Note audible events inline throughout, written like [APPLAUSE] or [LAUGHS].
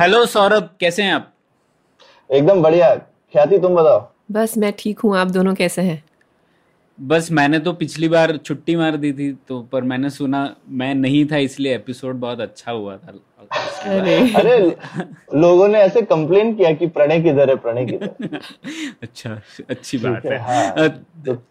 Hello Saurabh कैसे हैं आप? एकदम बढ़िया। ख्याति तुम बताओ? बस मैं ठीक हूँ आप दोनों कैसे हैं? बस मैंने तो पिछली बार छुट्टी मार दी थी तो पर मैंने सुना मैं नहीं था इसलिए एपिसोड बहुत अच्छा हुआ था। अरे। अरे लोगों ने ऐसे कंप्लेन किया कि प्रणय किधर है प्रणय किधर [LAUGHS] अच्छा अच्छी बात है हाँ। अ,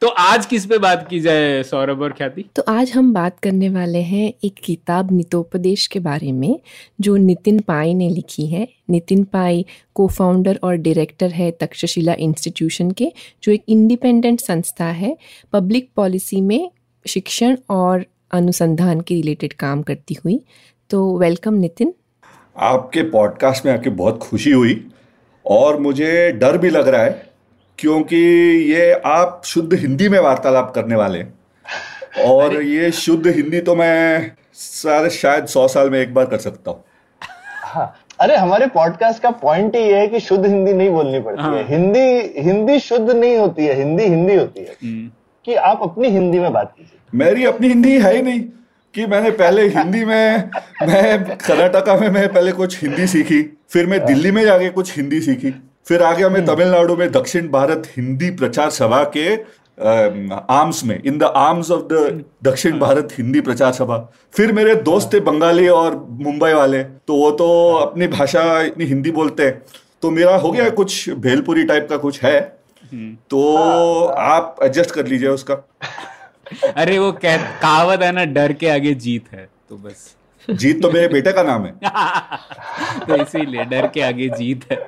तो आज किस पे बात की जाए सौरभ और ख्याति? तो आज हम बात करने वाले हैं एक किताब नितोपदेश के बारे में जो नितिन पाई ने लिखी है। नितिन पाई को फाउंडर और डायरेक्टर है तक्षशिला इंस्टीट्यूशन के जो एक इंडिपेंडेंट संस्था है। पब्लिक पॉलिसी में शिक्षण और अनुसंधान के रिलेटेड काम करती हुई। तो वेलकम नितिन। आपके पॉडकास्ट में आके बहुत खुशी हुई और मुझे डर भी लग रहा है क्योंकि ये आप शुद्ध हिंदी में वार्तालाप करने वाले हैं। और ये शुद्ध हिंदी तो मैं सारे शायद सौ साल में एक बार कर सकता हूँ। हाँ। अरे हमारे पॉडकास्ट का पॉइंट ही है कि शुद्ध हिंदी नहीं बोलनी पड़ती हाँ। है। हिंदी हिंदी शुद्ध नहीं होती है हिंदी हिंदी होती है। कि आप अपनी हिंदी में बात कीजिए। मेरी अपनी हिंदी है ही नहीं। कि मैंने पहले हिंदी में मैं कर्नाटका में मैं पहले कुछ हिंदी सीखी फिर मैं दिल्ली में जाके कुछ हिंदी सीखी फिर आ गया मैं तमिलनाडु में दक्षिण भारत हिंदी प्रचार सभा के आर्म्स में in the arms of the Dakshin Bharat Hindi प्रचार सभा। फिर मेरे दोस्त थे बंगाली और मुंबई वाले तो वो तो अपनी भाषा इतनी हिंदी बोलते हैं तो मेरा हो गया कुछ भेलपुरी टाइप का कुछ है तो आप एडजस्ट कर लीजिए उसका। [LAUGHS] अरे वो कह कहावत है ना डर के आगे जीत है तो बस। जीत तो मेरे बेटे का नाम है। [LAUGHS] तो इसीलिए डर के आगे जीत है।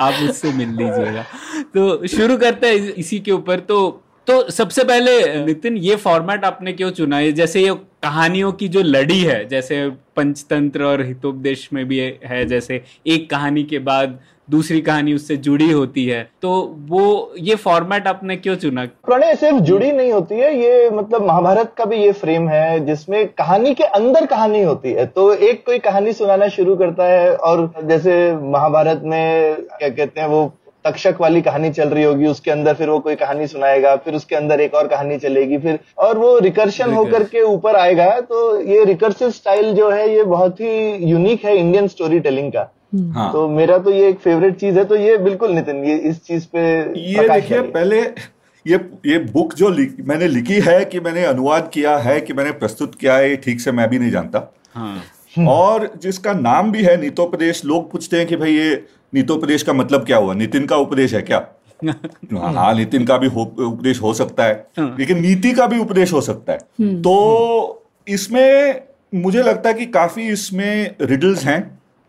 आप उससे मिल लीजिएगा। तो शुरू करते हैं इस- इसी के ऊपर। तो तो सबसे पहले नितिन ये फॉर्मेट आपने क्यों चुना? है जैसे ये कहानियों की जो लड़ी है जैसे पंचतंत्र और हितोपदेश में भी है जैसे एक कहानी के बाद दूसरी कहानी उससे जुड़ी होती है। तो वो ये फॉर्मेट आपने क्यों चुना? प्रणय सिर्फ़ जुड़ी नहीं होती है ये मतलब महाभारत का भी ये फ्रेम है जिसमें कहानी के अंदर कहानी होती है। तो एक कोई कहानी सुनाना शुरू करता है और जैसे महाभारत में क्या कहते हैं वो तक्षक वाली कहानी चल रही होगी उसके अंदर फिर वो कोई कहानी सुनाएगा फिर उसके अंदर एक और कहानी चलेगी फिर और वो रिकर्शन होकर के ऊपर आएगा। तो ये रिकर्सिव स्टाइल जो है ये बहुत ही यूनिक है इंडियन स्टोरी टेलिंग का। हाँ। तो मेरा तो ये एक फेवरेट चीज़ है तो ये बिल्कुल नितिन ये इस चीज़ पे ये देखिए पहले ये ये बुक जो लिख, मैंने लिखी है कि मैंने अनुवाद किया है कि मैंने प्रस्तुत किया है ये ठीक से मैं भी नहीं जानता। हाँ। और जिसका नाम भी है नीतोपदेश लोग पूछते हैं कि भाई ये नीतोपदेश का मतलब क्या हुआ? नितिन का उपदेश है क्या? [LAUGHS] हाँ हाँ, नितिन का भी उपदेश हो सकता है लेकिन नीति का भी उपदेश हो सकता है। तो इसमें मुझे लगता है कि काफ़ी इसमें रिडल्स हैं।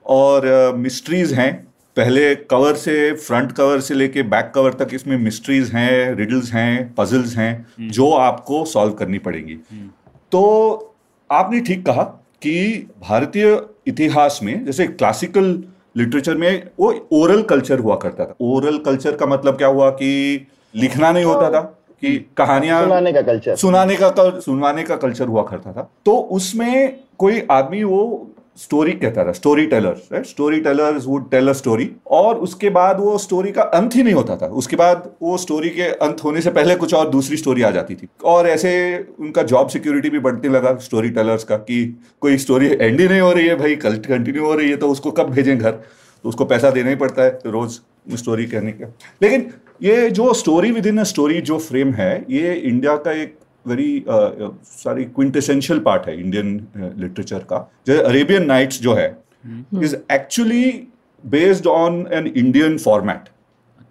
और मिस्ट्रीज हैं। पहले कवर से फ्रंट कवर से लेके बैक कवर तक इसमें मिस्ट्रीज हैं रिडल्स हैं पजल्स हैं जो आपको सॉल्व करनी पड़ेंगी। तो आपने ठीक कहा कि भारतीय इतिहास में जैसे क्लासिकल लिटरेचर में वो ओरल कल्चर हुआ करता था। ओरल कल्चर का मतलब क्या हुआ कि लिखना नहीं होता था कि कहानियाँ सुनाने का कल्चर सुनाने का सुनवाने का कल्चर हुआ करता था। तो उसमें कोई आदमी वो स्टोरी कहता था story teller right story teller would tell a story और उसके बाद वो स्टोरी का अंत ही नहीं होता था। उसके बाद वो स्टोरी के अंत होने से पहले कुछ और दूसरी स्टोरी आ जाती थी। और ऐसे उनका जॉब सिक्योरिटी भी बढ़ने लगा स्टोरी टेलर्स का कि कोई स्टोरी एंड ही नहीं हो रही है भाई, कल कंटिन्यू हो रही है तो उसको कब भेजें घर? तो उसको पैसा देना ही पड़ता है रोज स्टोरी कहने का। लेकिन ये जो story within a story जो फ्रेम है, ये इंडिया का एक वेरी सारी क्विंटेसेंशियल पार्ट है इंडियन लिटरेचर का। जैसे अरेबियन नाइट्स जो है is actually based on an Indian format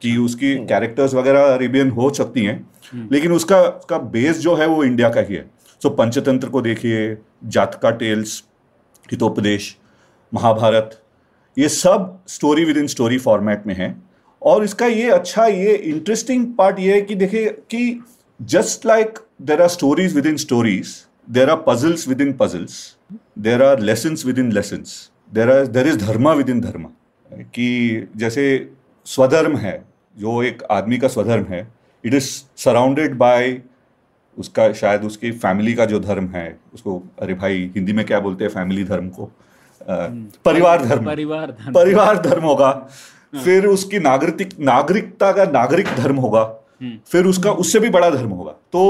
कि उसकी कैरेक्टर्स वगैरह अरेबियन हो सकती हैं लेकिन उसका उसका बेस जो है वो इंडिया का ही है। सो पंचतंत्र को देखिए जातका टेल्स हितोपदेश महाभारत ये सब story within story format में है। और इसका ये अच्छा ये इंटरेस्टिंग पार्ट ये है कि देखिए कि stories within stories there are puzzles within puzzles there are lessons within lessons there are there is dharma within dharma कि जैसे स्वधर्म है जो एक आदमी का स्वधर्म है इट इज़ सराउंडेड बाय उसका शायद उसकी फैमिली का जो धर्म है उसको अरे भाई हिंदी में क्या बोलते हैं फैमिली धर्म को अ, परिवार धर्म परिवार धर्म परिवार धर्म होगा फिर उसकी नागरिक नागरिकता का नागरिक धर्म होगा फिर उसका उससे भी बड़ा धर्म होगा। तो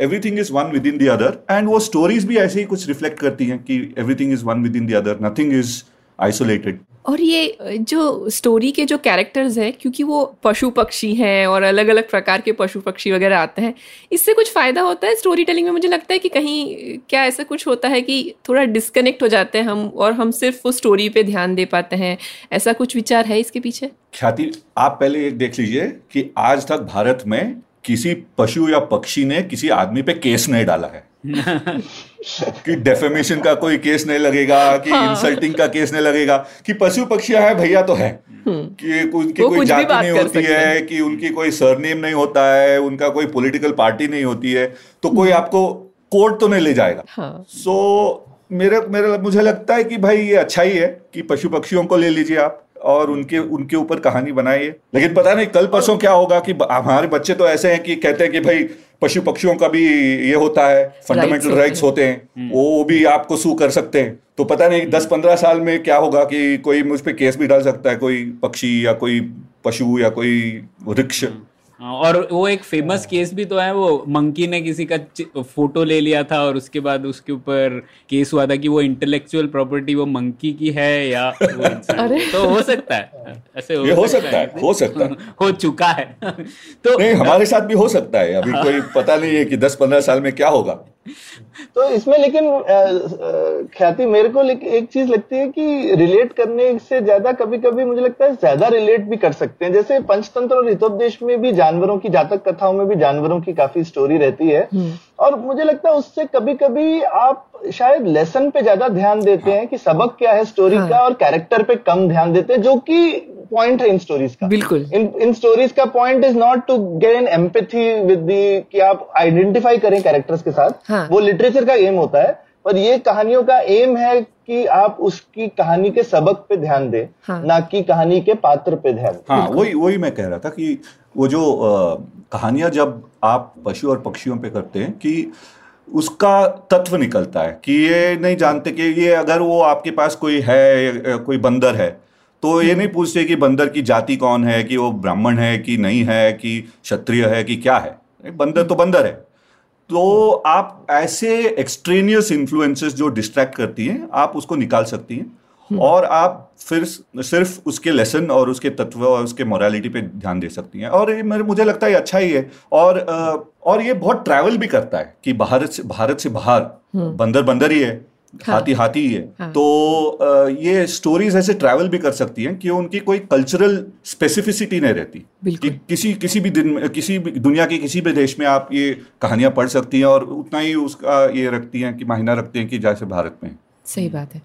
everything is one within the other and वो स्टोरीज भी ऐसे ही कुछ रिफ्लेक्ट करती हैं कि everything is one within the other nothing is isolated और ये जो स्टोरी के जो कैरेक्टर्स हैं, क्योंकि वो पशु पक्षी हैं और अलग अलग प्रकार के पशु पक्षी वगैरह आते हैं, इससे कुछ फ़ायदा होता है स्टोरी टेलिंग में? मुझे लगता है कि कहीं, क्या ऐसा कुछ होता है कि थोड़ा डिस्कनेक्ट हो जाते हैं हम और हम सिर्फ़ उस स्टोरी पे ध्यान दे पाते हैं? ऐसा कुछ विचार है इसके पीछे? ख्याति, आप पहले एक देख लीजिए कि आज तक भारत में किसी पशु या पक्षी ने किसी आदमी पे केस नहीं डाला है। कि डेफेमेशन का कोई केस नहीं लगेगा कि हाँ। इंसल्टिंग का केस नहीं लगेगा कि पशु पक्षियाँ है भैया तो है। कि उनकी कोई जाति नहीं होती है कि उनकी कोई सरनेम नहीं होता है उनका कोई पॉलिटिकल पार्टी नहीं होती है तो कोई आपको कोर्ट तो नहीं ले जाएगा। हाँ। सो मेरे मेरे मुझे लगता है कि भाई ये अच्छा ही है कि पशु पक्षियों को ले लीजिए आप और उनके उनके ऊपर कहानी बनाइए। लेकिन पता नहीं कल परसों क्या होगा कि हमारे बच्चे तो ऐसे हैं कि कहते हैं कि भाई पशु पक्षियों का भी ये होता है फंडामेंटल राइट्स होते हैं। वो भी आपको सू कर सकते हैं। तो पता नहीं दस पंद्रह साल में क्या होगा कि कोई मुझ पर केस भी डाल सकता है कोई पक्षी या कोई पशु या कोई वृक्ष। हाँ, और वो एक फ़ेमस केस भी तो है वो मंकी ने किसी का फ़ोटो ले लिया था और उसके बाद उसके ऊपर केस हुआ था कि वो इंटेलेक्चुअल प्रॉपर्टी वो मंकी की है या वो। [LAUGHS] तो हो सकता है। ऐसे ये हो सकता है। हो सकता है। [LAUGHS] हो चुका है। [LAUGHS] तो नहीं हमारे साथ भी हो सकता है अभी कोई पता नहीं है कि दस पंद्रह साल में क्या होगा। तो इसमें लेकिन ख्याति मेरे को एक चीज़ लगती है कि रिलेट करने से ज़्यादा कभी कभी मुझे लगता है ज़्यादा रिलेट भी कर सकते हैं। जैसे पंचतंत्र और हितोपदेश में भी जानवरों की, जातक कथाओं में भी जानवरों की काफ़ी स्टोरी रहती है। और मुझे लगता है उससे कभी कभी आप शायद लेसन पे ज़्यादा ध्यान देते हैं कि सबक क्या है स्टोरी हाँ। का और कैरेक्टर पे कम ध्यान देते हैं जो कि पॉइंट है इन स्टोरीज का बिल्कुल इन इन स्टोरीज का point is not to get an empathy with the कि आप आइडेंटिफाई करें कैरेक्टर्स के साथ हाँ। वो लिटरेचर का एम होता है पर ये कहानियों का एम है कि आप उसकी कहानी के सबक पे ध्यान दें हाँ। ना कि कहानी के पात्र पे ध्यान दें हाँ वही वही मैं कह रहा था कि वो जो कहानियाँ जब आप पशु और पक्षियों पे करते हैं कि उसका तत्व निकलता है कि ये नहीं जानते कि ये अगर वो आपके पास कोई है कोई बंदर है तो ये नहीं पूछते कि बंदर की जाति कौन है कि वो ब्राह्मण है कि नहीं है कि क्षत्रिय है कि क्या है। बंदर तो बंदर है। तो आप ऐसे एक्सट्रेनियस इन्फ्लुएंसेस जो डिस्ट्रैक्ट करती हैं आप उसको निकाल सकती हैं। और आप फिर सिर्फ़ उसके लेसन और उसके तत्व और उसके मोरालिटी पे ध्यान दे सकती हैं। और ये मेरे मुझे लगता है अच्छा ही है। और और ये बहुत ट्रैवल भी करता है कि भारत से भारत से बाहर बंदर बंदर ही है हाथी हाथी ही है। हाँ। तो ये स्टोरीज ऐसे ट्रैवल भी कर सकती हैं कि उनकी कोई कल्चरल स्पेसिफिसिटी नहीं रहती। कि किसी किसी भी दिन किसी भी दुनिया के किसी भी देश में आप ये कहानियाँ पढ़ सकती हैं और उतना ही उसका ये रखती हैं कि मायना रखते हैं कि जैसे भारत में सही बात है।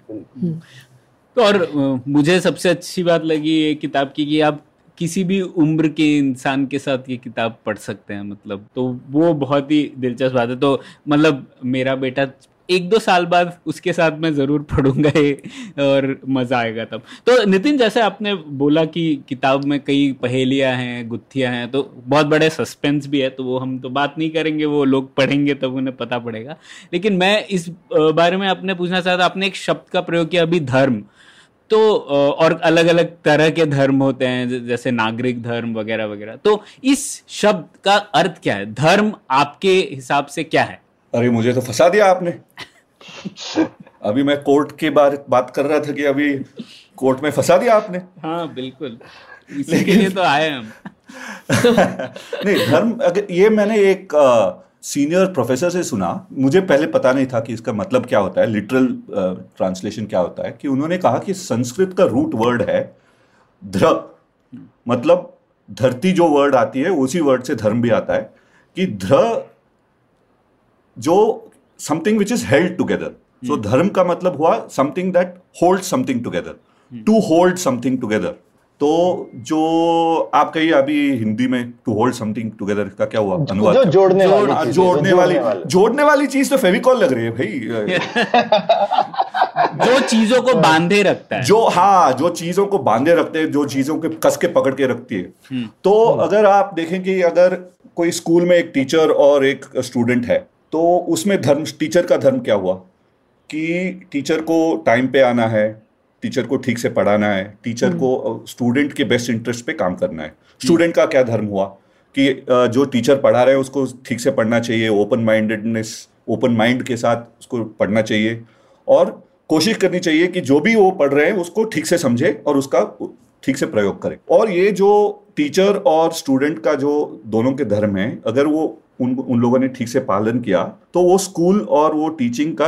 तो और मुझे सबसे अच्छी बात लगी ये किताब की कि आप किसी भी उम्र के इंसान के साथ ये किताब पढ़ सकते हैं मतलब। तो वो बहुत ही दिलचस्प बात है। तो मतलब मेरा बेटा एक दो साल बाद उसके साथ मैं ज़रूर पढ़ूँगा ये, और मज़ा आएगा तब। तो नितिन, जैसे आपने बोला कि किताब में कई पहेलियाँ हैं, गुत्थियाँ हैं तो बहुत बड़े सस्पेंस भी है तो वो हम तो बात नहीं करेंगे, वो लोग पढ़ेंगे तब उन्हें पता पड़ेगा। लेकिन मैं इस बारे में आपने पूछना चाहता आपने एक शब्द का प्रयोग किया, अभी धर्म। तो और अलग अलग तरह के धर्म होते हैं जैसे नागरिक धर्म वगैरह वगैरह। तो इस शब्द का अर्थ क्या है? धर्म आपके हिसाब से क्या है? अरे मुझे तो फंसा दिया आपने। अभी मैं कोर्ट के बारे बात कर रहा था कि अभी कोर्ट में फंसा दिया आपने। हाँ बिल्कुल। इसी के लिए तो आए हम। नहीं धर्म अगर ये मैंने एक सीनियर प्रोफेसर से सुना मुझे पहले पता नहीं था कि इसका मतलब क्या होता है लिटरल ट्रांसलेशन क्या होता है कि उन्होंने कहा कि संस्कृत का रूट वर्ड है ध्र। मतलब धरती जो वर्ड आती है उसी वर्ड से धर्म भी आता है कि ध्र जो something which is held together so धर्म का मतलब हुआ something that hold something together to hold something together तो जो आप कहिए अभी हिंदी में टू होल्ड समथिंग टुगेदर का क्या हुआ? अनुवाद जो जोड़ने जोड़- वाली चीज़ जोड़ने जो वाली। जोड़ने वाली चीज़ तो फेविकॉल लग रही है भाई। [LAUGHS] जो चीज़ों को बांधे रखता है। जो हाँ जो चीज़ों को बांधे रखते हैं जो चीज़ों के कस के पकड़ के रखती है। तो अगर आप देखें कि अगर कोई स्कूल में एक टीचर और एक स्टूडेंट है तो उसमें धर्म टीचर का धर्म क्या हुआ? कि टीचर को टाइम पे आना है टीचर को ठीक से पढ़ाना है टीचर को स्टूडेंट के बेस्ट इंटरेस्ट पे काम करना है। स्टूडेंट का क्या धर्म हुआ? कि जो टीचर पढ़ा रहे हैं उसको ठीक से पढ़ना चाहिए ओपन माइंडेडनेस ओपन माइंड के साथ उसको पढ़ना चाहिए और कोशिश करनी चाहिए कि जो भी वो पढ़ रहे हैं उसको ठीक से समझे और उसका ठीक से प्रयोग करे। और ये जो टीचर और स्टूडेंट का जो दोनों के धर्म है अगर वो उन उन लोगों ने ठीक से पालन किया तो वो स्कूल और वो टीचिंग का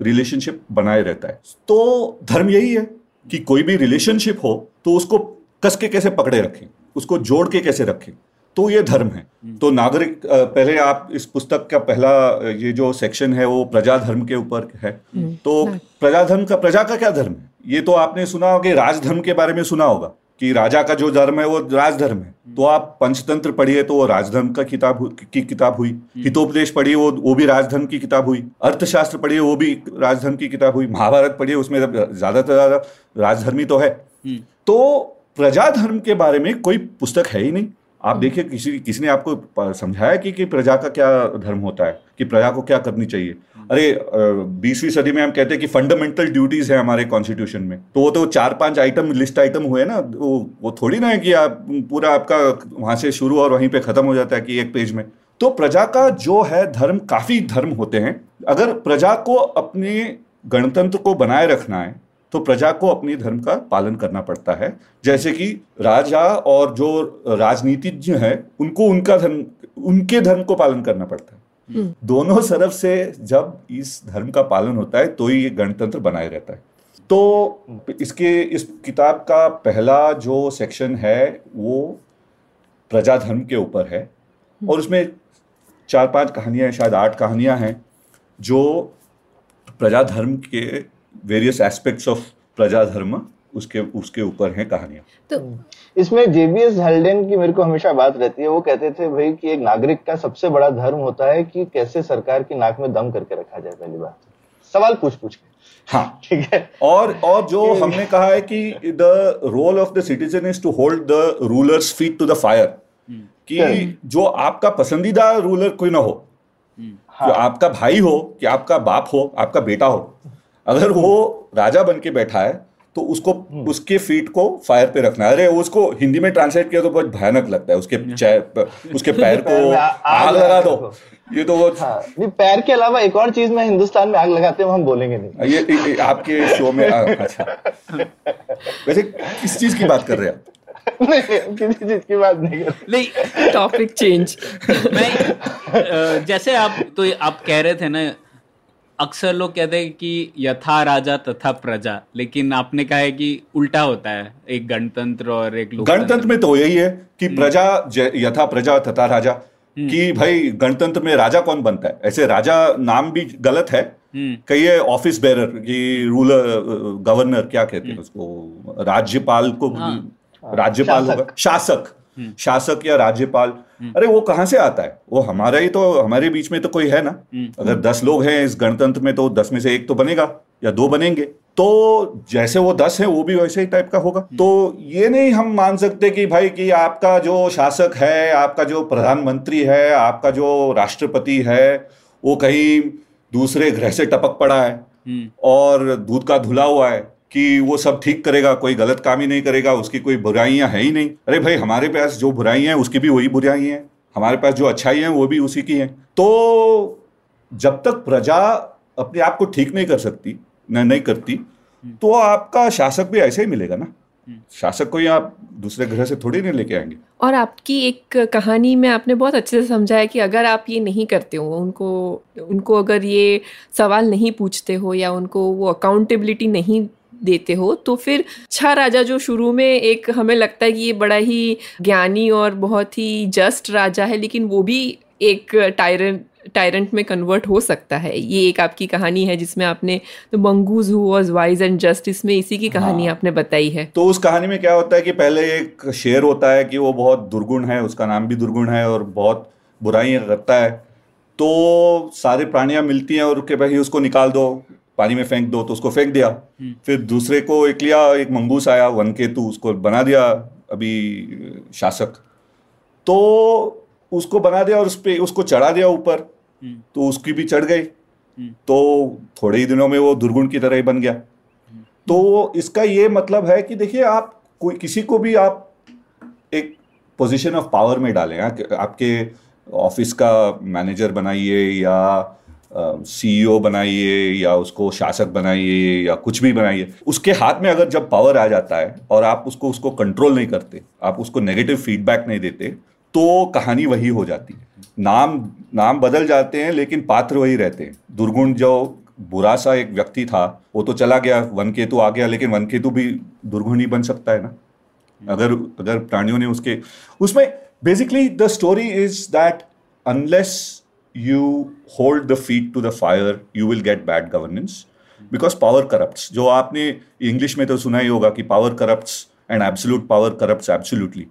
रिलेशनशिप बनाए रहता है। तो धर्म यही है कि कोई भी रिलेशनशिप हो तो उसको कस के कैसे पकड़े रखें उसको जोड़ के कैसे रखें तो ये धर्म है। तो नागरिक पहले आप इस पुस्तक का पहला ये जो सेक्शन है वो प्रजा धर्म के ऊपर है। तो प्रजा धर्म का प्रजा का क्या धर्म है? ये तो आपने सुना होगा राजधर्म के बारे में सुना होगा। कि राजा का जो धर्म है वो राजधर्म है। तो आप पंचतंत्र पढ़िए तो वो राजधर्म का किताब की किताब हुई। हितोपदेश पढ़िए वो वो भी राजधर्म की किताब हुई। अर्थशास्त्र पढ़िए वो भी राजधर्म की किताब हुई। महाभारत पढ़िए उसमें ज़्यादा से ज़्यादा राजधर्मी तो है। तो प्रजा धर्म के बारे में कोई पुस्तक है ही नहीं। आप देखिए किसी किसी ने आपको समझाया कि, कि प्रजा का क्या धर्म होता है? कि प्रजा को क्या करनी चाहिए? अरे बीसवीं सदी में हम कहते हैं कि फंडामेंटल ड्यूटीज़ है हमारे कॉन्स्टिट्यूशन में। तो वो तो चार पाँच आइटम लिस्ट आइटम हुए ना, वो वो थोड़ी ना है कि आप, पूरा आपका वहाँ से शुरू और वहीं पे खत्म हो जाता है कि एक पेज में। तो प्रजा का जो है धर्म, काफ़ी धर्म होते हैं। अगर प्रजा को अपने गणतंत्र को बनाए रखना है तो प्रजा को अपने धर्म का पालन करना पड़ता है। जैसे कि राजा और जो राजनीतिज्ञ है, उनको उनका धर्म, उनके धर्म को पालन करना पड़ता है। दोनों तरफ़ से जब इस धर्म का पालन होता है तो ही ये गणतंत्र बनाए रहता है। तो इसके इस किताब का पहला जो सेक्शन है वो प्रजा धर्म के ऊपर है। और उसमें चार पाँच कहानियाँ हैं शायद आठ कहानियाँ हैं जो प्रजा धर्म के वेरियस एस्पेक्ट्स ऑफ़ प्रजा धर्म उसके उसके ऊपर हैं कहानियाँ। तो इसमें जेबीएस हल्डेन की मेरे को हमेशा बात रहती है वो कहते थे भाई कि एक नागरिक का सबसे बड़ा धर्म होता है कि कैसे सरकार की नाक में दम करके रखा जाए पहली बात। सवाल पूछ पूछ के। हाँ। ठीक है? और और जो हमने कहा है कि the role of the citizen is to hold the rulers feet to the fire कि जो आपका पसंदीदा रूलर कोई ना हो हाँ। जो आपका भाई हो कि आपका बाप हो आपका बेटा हो अगर वो राजा बन के बैठा है तो उसको उसके फीट को फायर पे रखना है। अरे उसको हिंदी में ट्रांसलेट किया तो बहुत भयानक लगता है। उसके उसके पैर को [LAUGHS] आग लगा दो। ये तो वो हाँ नहीं पैर के अलावा एक और चीज़ में हिंदुस्तान में आग लगाते हैं हम बोलेंगे नहीं। ये, ये, ये आपके शो में आ, अच्छा। वैसे किस चीज़ की बात कर रहे हैं आप? [LAUGHS] नहीं नहीं, किसी चीज़ की बात नहीं कर नहीं टॉपिक चेंज [LAUGHS] मैं जैसे आप तो आप कह रहे थे ना अक्सर लोग कहते हैं कि यथा राजा तथा प्रजा लेकिन आपने कहा है कि उल्टा होता है एक गणतंत्र और एक गणतंत्र में तो यही है कि प्रजा यथा प्रजा तथा राजा कि भाई गणतंत्र में राजा कौन बनता है? ऐसे राजा नाम भी गलत है। कही कहिए ऑफ़िस बेरर कि रूलर गवर्नर क्या कहते हैं उसको? राज्यपाल को हाँ, राज्यपाल शासक। होगा। शासक। शासक या राज्यपाल। अरे वो कहाँ से आता है? वो हमारा ही तो हमारे बीच में तो कोई है ना। अगर दस लोग हैं इस गणतंत्र में तो दस में से एक तो बनेगा या दो बनेंगे। तो जैसे वो दस है वो भी वैसे ही टाइप का होगा। तो ये नहीं हम मान सकते कि भाई कि आपका जो शासक है आपका जो प्रधानमंत्री है आपका जो राष्ट्रपति है वो कहीं दूसरे ग्रह से टपक पड़ा है हम्म। और दूध का धुला हुआ है कि वो सब ठीक करेगा कोई गलत काम ही नहीं करेगा उसकी कोई बुराइयाँ है ही नहीं। अरे भाई हमारे पास जो बुराइयाँ हैं उसकी भी वही बुराई हैं। हमारे पास जो अच्छाई हैं वो भी उसी की हैं। तो जब तक प्रजा अपने आप को ठीक नहीं कर सकती न नहीं करती तो आपका शासक भी ऐसे ही मिलेगा ना। शासक को ही आप दूसरे ग्रह से थोड़ी नहीं लेके आएँगे। और आपकी एक कहानी में आपने बहुत अच्छे से समझाया कि अगर आप ये नहीं करते हो उनको उनको अगर ये सवाल नहीं पूछते हो या उनको वो अकाउंटेबिलिटी नहीं देते हो तो फिर छह राजा जो शुरू में एक हमें लगता है कि ये बड़ा ही ज्ञानी और बहुत ही जस्ट राजा है लेकिन वो भी एक टायरन टायरेंट में कन्वर्ट हो सकता है। ये एक आपकी कहानी है जिसमें आपने तो mongoose who was wise and just इसमें इसी की कहानी हाँ। आपने बताई है। तो उस कहानी में क्या होता है कि पहले एक शेर होता है कि वो बहुत दुर्गुण है उसका नाम भी दुर्गुण है और बहुत बुराइयाँ करता है। तो सारे प्राणियाँ मिलती हैं और के भाई उसको निकाल दो पानी में फेंक दो तो उसको फेंक दिया। फिर दूसरे को एक लिया एक मंगूस आया वन केतु उसको बना दिया अभी शासक। तो उसको बना दिया और उस पे उसको चढ़ा दिया ऊपर। तो उसकी भी चढ़ गई। तो थोड़े ही दिनों में वो दुर्गुण की तरह ही बन गया। तो इसका ये मतलब है कि देखिए आप कोई किसी को भी आप एक पोजीशन ऑफ़ पावर में डालें। आपके ऑफ़िस का मैनेजर बनाइए या सीईओ बनाइए या उसको शासक बनाइए या कुछ भी बनाइए, उसके हाथ में अगर जब पावर आ जाता है और आप उसको उसको कंट्रोल नहीं करते, आप उसको नेगेटिव फीडबैक नहीं देते तो कहानी वही हो जाती है। नाम नाम बदल जाते हैं, लेकिन पात्र वही रहते हैं। दुर्गुण जो बुरा सा एक व्यक्ति था, वो तो चला गया, वन केतु आ गया, लेकिन वन केतु भी दुर्गुण ही बन सकता है ना? अगर अगर प्राणियों ने उसके, उसमें basically the story is that unless you hold the feet to the fire you will get bad governance. Because power corrupts. जो आपने इंग्लिश में तो सुना ही होगा कि power corrupts and absolute power corrupts absolutely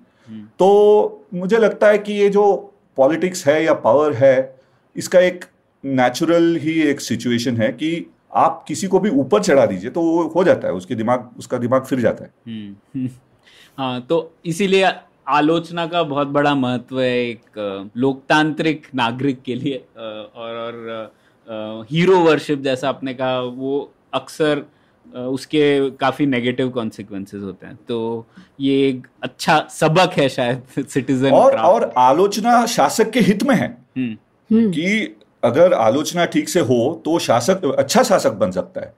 तो मुझे लगता है कि ये जो पॉलिटिक्स है या पावर है इसका एक नेचुरल ही एक सिचुएशन है कि आप किसी को भी ऊपर चढ़ा दीजिए तो वो हो जाता है उसके दिमाग उसका दिमाग फिर जाता है। हम्म, [LAUGHS] हाँ तो इसीलिए आलोचना का बहुत बड़ा महत्व है एक लोकतांत्रिक नागरिक के लिए और और हीरो वर्शिप जैसा आपने कहा वो अक्सर उसके काफ़ी नेगेटिव कॉन्सिक्वेंसेस होते हैं। तो ये एक अच्छा सबक है शायद सिटीजन और और आलोचना शासक के हित में है। कि अगर आलोचना ठीक से हो तो शासक अच्छा शासक बन सकता है।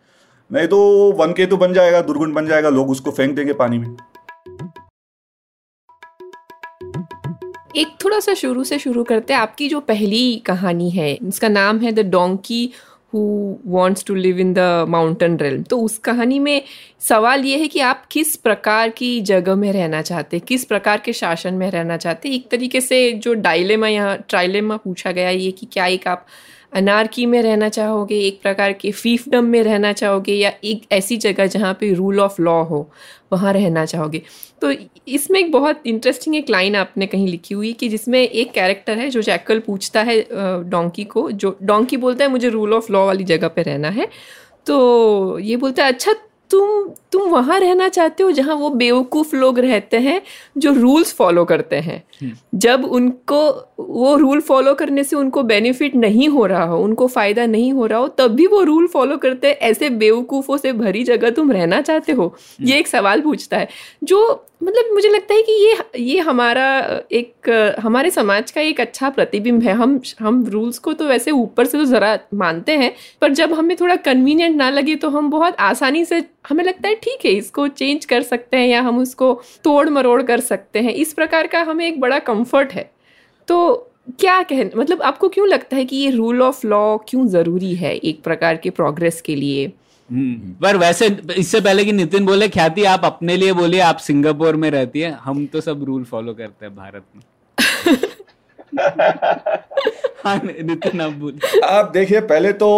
नहीं तो वन के तो बन जाएगा दुर्गुण बन जाएगा लोग उसको फेंक देंगे पानी में। एक थोड़ा सा शुरू से शुरू करते हैं। आपकी जो पहली कहानी है, इसका नाम है the donkey who wants to live in the mountain realm तो उस कहानी में सवाल ये है कि आप किस प्रकार की जगह में रहना चाहते हैं? किस प्रकार के शासन में रहना चाहते एक तरीके से जो डायलेमा यहाँ ट्राइलेमा पूछा गया ये कि क्या एक आप अनारकी में रहना चाहोगे, एक प्रकार के फीफडम में रहना चाहोगे या एक ऐसी जगह जहाँ पे रूल ऑफ़ लॉ हो, वहाँ रहना चाहोगे। तो इसमें एक बहुत इंटरेस्टिंग एक लाइन आपने कहीं लिखी हुई कि जिसमें एक कैरेक्टर है जो जैकल पूछता है डोंकी को जो डोंकी बोलता है मुझे रूल ऑफ़ लॉ वाली जगह पे रहना है। तो ये बोलता है अच्छा तुम तुम वहाँ रहना चाहते हो जहाँ वो बेवकूफ़ लोग रहते हैं जो रूल्स फॉलो करते हैं? जब उनको वो रूल फॉलो करने से उनको बेनिफिट नहीं हो रहा हो उनको फ़ायदा नहीं हो रहा हो तब भी वो रूल फॉलो करते हैं ऐसे बेवकूफ़ों से भरी जगह तुम रहना चाहते हो? ये एक सवाल पूछता है जो मतलब मुझे लगता है कि ये ये हमारा एक, हमारे समाज का एक अच्छा प्रतिबिंब है। हम हम रूल्स को तो वैसे ऊपर से तो ज़रा मानते हैं, पर जब हमें थोड़ा कन्वीनियंट ना लगे तो हम बहुत आसानी से, हमें लगता है ठीक है, इसको चेंज कर सकते हैं या हम उसको तोड़ मरोड़ कर सकते हैं। इस प्रकार का हमें एक बड़ा कंफर्ट है। तो क्या कह मतलब आपको क्यों लगता है कि ये रूल ऑफ़ लॉ क्यों ज़रूरी है एक प्रकार के प्रोग्रेस के लिए? पर वैसे इससे पहले कि नितिन बोले ख्याति आप अपने लिए बोलिए आप सिंगापुर में रहती है हम तो सब रूल फॉलो करते हैं भारत में। [LAUGHS] हाँ नितिन आप बोलिए। आप देखिए पहले तो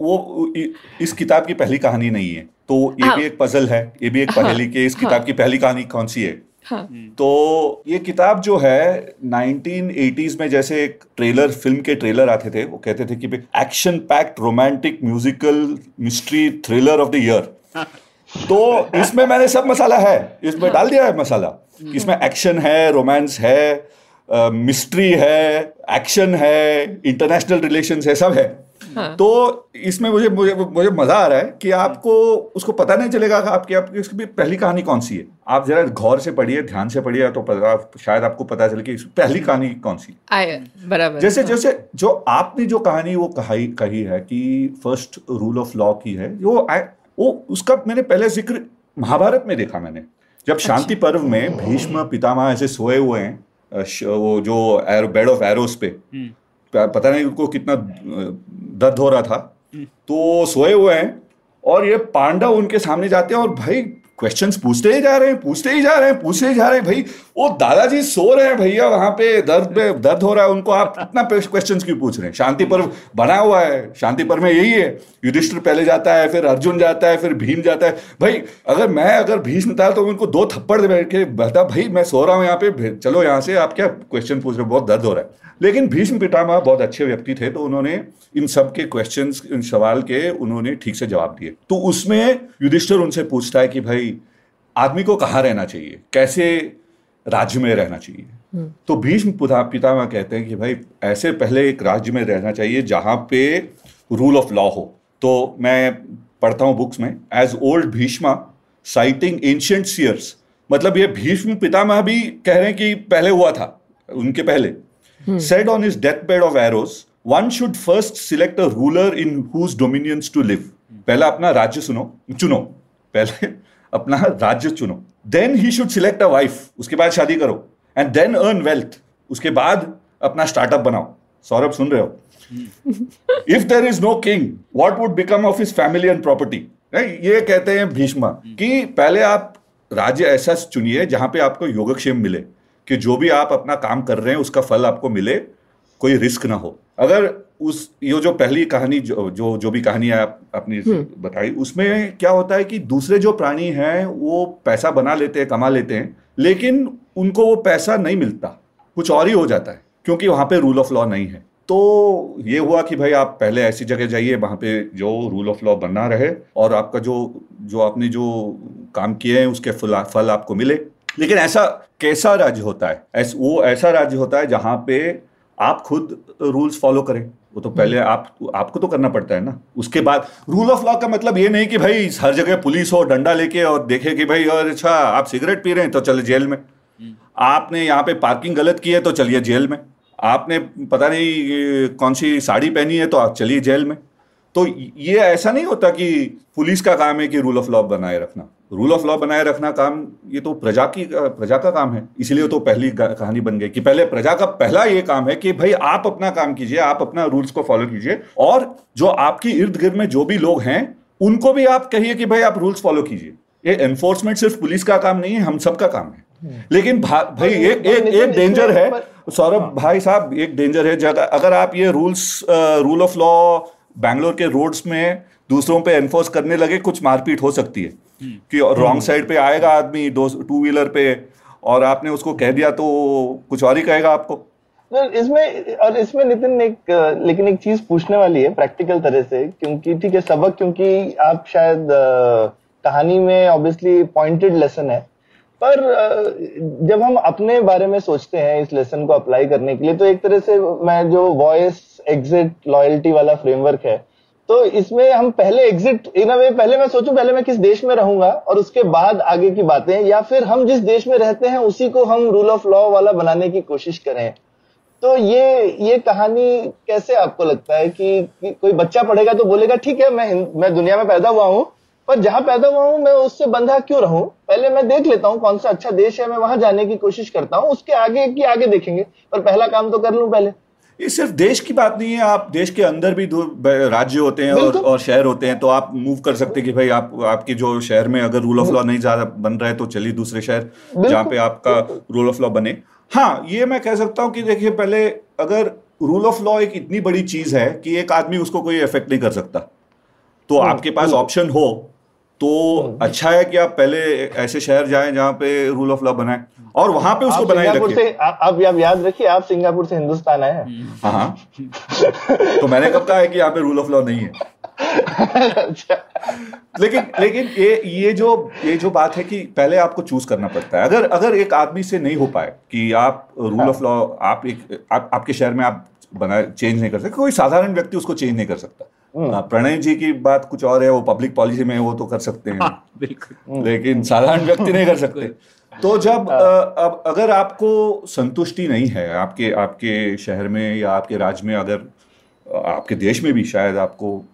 वो इस किताब की पहली कहानी नहीं है तो ये हाँ। भी एक पजल है ये भी एक पहेली के इस किताब की पहली कहानी कौन सी है? हाँ। तो ये किताब जो है 1980s में जैसे एक ट्रेलर फ़िल्म के ट्रेलर आते थे वो कहते थे कि action packed romantic musical mystery thriller of the year तो इसमें मैंने सब मसाला है इसमें हाँ. डाल दिया है मसाला। इसमें एक्शन है रोमांस है मिस्ट्री है एक्शन है इंटरनेशनल रिलेशन है सब है। हाँ। तो इसमें मुझे मुझे मुझे मज़ा आ रहा है कि आपको उसको पता नहीं चलेगा कि आपकी आपकी उसकी पहली कहानी कौन सी है। आप जरा गौर से पढ़िए ध्यान से पढ़िए तो पता शायद आपको पता चले कि पहली कहानी कौन सी आए बराबर। जैसे हाँ. जैसे जो आपने जो कहानी वो कही कही है कि फ़र्स्ट रूल ऑफ़ लॉ की है वो I- वो उसका मैंने पहले ज़िक्र महाभारत में देखा मैंने। जब शांति पर्व में भीष्म पितामह ऐसे सोए हुए हैं वो जो एरो बेड ऑफ़ एरोस पे। पता नहीं उनको कितना दर्द हो रहा था। तो सोए हुए हैं और ये पांडव उनके सामने जाते हैं और भाई क्वेश्चंस पूछते ही जा रहे हैं, पूछते ही जा रहे हैं, पूछते ही जा रहे हैं, भाई, वो दादाजी सो रहे हैं भैया वहाँ पे, दर्द में दर्द हो रहा है, उनको आप इतना क्वेश्चन क्यों पूछ रहे हैं? शांति पर्व बना हुआ है, शांति पर्व में यही है। युधिष्ठिर पहले जाता है, फिर अर्जुन जाता है, फिर भीम जाता है। भाई, अगर मैं अगर भीष्म था तो उनको दो थप्पड़ बैठ के बता, भाई, मैं सो रहा हूँ यहाँ पे चलो यहाँ से आप क्या क्वेश्चन पूछ रहे हो? बहुत दर्द हो रहा है। लेकिन भीष्म पितामह बहुत अच्छे व्यक्ति थे तो उन्होंने इन सब के क्वेश्चन इन सवाल के उन्होंने ठीक से जवाब दिए। तो उसमें युधिष्ठिर उनसे पूछता है कि भाई आदमी को कहाँ रहना चाहिए? कैसे राज्य में रहना चाहिए? तो भीष्म पितामह कहते हैं कि भाई ऐसे पहले एक राज्य में रहना चाहिए जहाँ पे रूल ऑफ़ लॉ हो। तो मैं पढ़ता हूँ बुक्स में as old Bhishma citing ancient seers मतलब ये भीष्म पितामह भी कह रहे हैं कि पहले हुआ था उनके पहले। Said on his death bed of arrows one should first select a ruler in whose dominions to live पहला अपना राज्य सुनो चुनो। पहले अपना राज्य चुनो। Then he should select a wife उसके बाद शादी करो। एंड देन अर्न वेल्थ उसके बाद अपना स्टार्टअप बनाओ। सौरभ सुन रहे हो? If there is no king what would become of his family and property ये कहते हैं भीष्मा कि पहले आप राज्य ऐसा चुनिए जहाँ पे आपको योगक्षेम मिले कि जो भी आप अपना काम कर रहे हैं उसका फल आपको मिले कोई रिस्क ना हो। अगर उस ये जो पहली कहानी जो जो, जो भी कहानी आप अपनी हम्म। बताई उसमें क्या होता है कि दूसरे जो प्राणी हैं वो पैसा बना लेते हैं कमा लेते हैं लेकिन उनको वो पैसा नहीं मिलता। कुछ और ही हो जाता है क्योंकि वहाँ पे रूल ऑफ़ लॉ नहीं है। तो ये हुआ कि भाई आप पहले ऐसी जगह जाइए वहाँ पे जो रूल ऑफ़ लॉ बना रहे और आपका जो जो आपने जो काम किए हैं उसके फल फल आपको मिले। लेकिन ऐसा कैसा राज्य होता है? ऐस, वो ऐसा राज्य होता है जहाँ पे आप खुद रूल्स फॉलो करें। वो तो पहले हम्म। आप आपको तो करना पड़ता है ना। उसके बाद रूल ऑफ़ लॉ का मतलब ये नहीं कि भाई हर जगह पुलिस हो डंडा लेके और देखे कि भाई और अच्छा आप सिगरेट पी रहे हैं तो चले जेल में। हम्म। आपने यहाँ पे पार्किंग गलत की है तो चलिए जेल में। आपने पता नहीं कौन सी साड़ी पहनी है तो आप चलिए जेल में। तो ये ऐसा नहीं होता कि पुलिस का काम है कि रूल ऑफ़ लॉ बनाए रखना। रूल ऑफ़ लॉ बनाए रखना काम ये तो प्रजा की प्रजा का काम है इसलिए तो पहली कहानी बन गई कि पहले प्रजा का पहला ये काम है कि भाई आप अपना काम कीजिए आप अपना रूल्स को फॉलो कीजिए और जो आपकी इर्द गिर्द में जो भी लोग हैं उनको भी आप कहिए कि भाई आप रूल्स फॉलो कीजिए ये एनफोर्समेंट सिर्फ़ पुलिस का काम नहीं है हम सबका काम है हम्म। लेकिन भाई एक एक एक डेंजर है सौरभ हाँ। भाई साहब एक डेंजर है जगह अगर आप ये rules rule of law Bangalore के रोड्स में दूसरों पे एनफोर्स करने लगे कुछ मारपीट हो सकती है। कि रॉन्ग। साइड पे आएगा आदमी टू व्हीलर पे और आपने उसको कह दिया तो कुछ और ही कहेगा आपको इसमें और इसमें नितिन एक लेकिन एक चीज़ पूछने वाली है प्रैक्टिकल तरह से क्योंकि ठीक है सबक क्योंकि आप शायद कहानी में ऑब्वियसली पॉइंटेड लेसन है पर जब हम अपने बारे में सोचते हैं इस लेसन को अप्लाई करने के लिए तो एक तरह से मैं जो वॉइस एग्जिट लॉयल्टी वाला फ्रेमवर्क है तो इसमें हम पहले एग्जिट इन अ वे पहले मैं सोचूं पहले मैं किस देश में रहूँगा और उसके बाद आगे की बातें या फिर हम जिस देश में रहते हैं उसी को हम रूल ऑफ़ लॉ वाला बनाने की कोशिश करें। तो ये ये कहानी कैसे आपको लगता है कि, कि कोई बच्चा पढ़ेगा तो बोलेगा ठीक है मैं मैं दुनिया में पैदा हुआ हूँ पर जहाँ पैदा हुआ हूँ मैं उससे बंधा क्यों रहूँ? पहले मैं देख लेता हूँ कौन सा अच्छा देश है मैं वहाँ जाने की कोशिश करता हूँ उसके आगे की आगे देखेंगे पर पहला काम तो कर लूँ पहले। ये सिर्फ़ देश की बात नहीं है आप देश के अंदर भी राज्य होते हैं और, और शहर होते हैं तो आप मूव कर सकते हैं कि भाई आप आपके जो शहर में अगर रूल ऑफ़ लॉ नहीं ज़्यादा बन रहा है तो चलिए दूसरे शहर जहाँ पे आपका रूल ऑफ़ लॉ बने। हाँ ये मैं कह सकता हूँ कि देखिए पहले अगर रूल ऑफ़ लॉ एक इतनी बड़ी चीज़ है कि एक आदमी उसको कोई इफ़ेक्ट नहीं कर सकता। तो हाँ, आपके पास ऑप्शन हो तो हम्म। अच्छा है कि आप पहले ऐसे शहर जाएँ जहाँ पे रूल ऑफ़ लॉ बनाए और वहाँ पे उसको बनाए रखिए। आप आप याद रखिए आप सिंगापुर से हिंदुस्तान आए हाँ, हाँ तो मैंने कब कहा है कि यहाँ पे रूल ऑफ़ लॉ नहीं है? अच्छा। लेकिन लेकिन ये ये जो ये जो बात है कि पहले आपको चूज़ करना पड़ता है। अगर अगर एक आदमी से नहीं हो पाए कि आप रूल ऑफ़ लॉ आप एक आप, आपके शहर में आप बना चेंज नहीं कर सकते। कोई साधारण व्यक्ति उसको चेंज नहीं कर सकता। हम्म। हाँ, प्रणय जी की बात कुछ और है वो पब्लिक पॉलिसी में वो तो कर सकते हैं। हाँ, बिल्कुल। लेकिन साधारण व्यक्ति नहीं कर सकते। तो जब हाँ। अब अगर आपको संतुष्टि नहीं है आपके आपके शहर में या आपके राज्य में अगर आपके देश में भी शायद आपको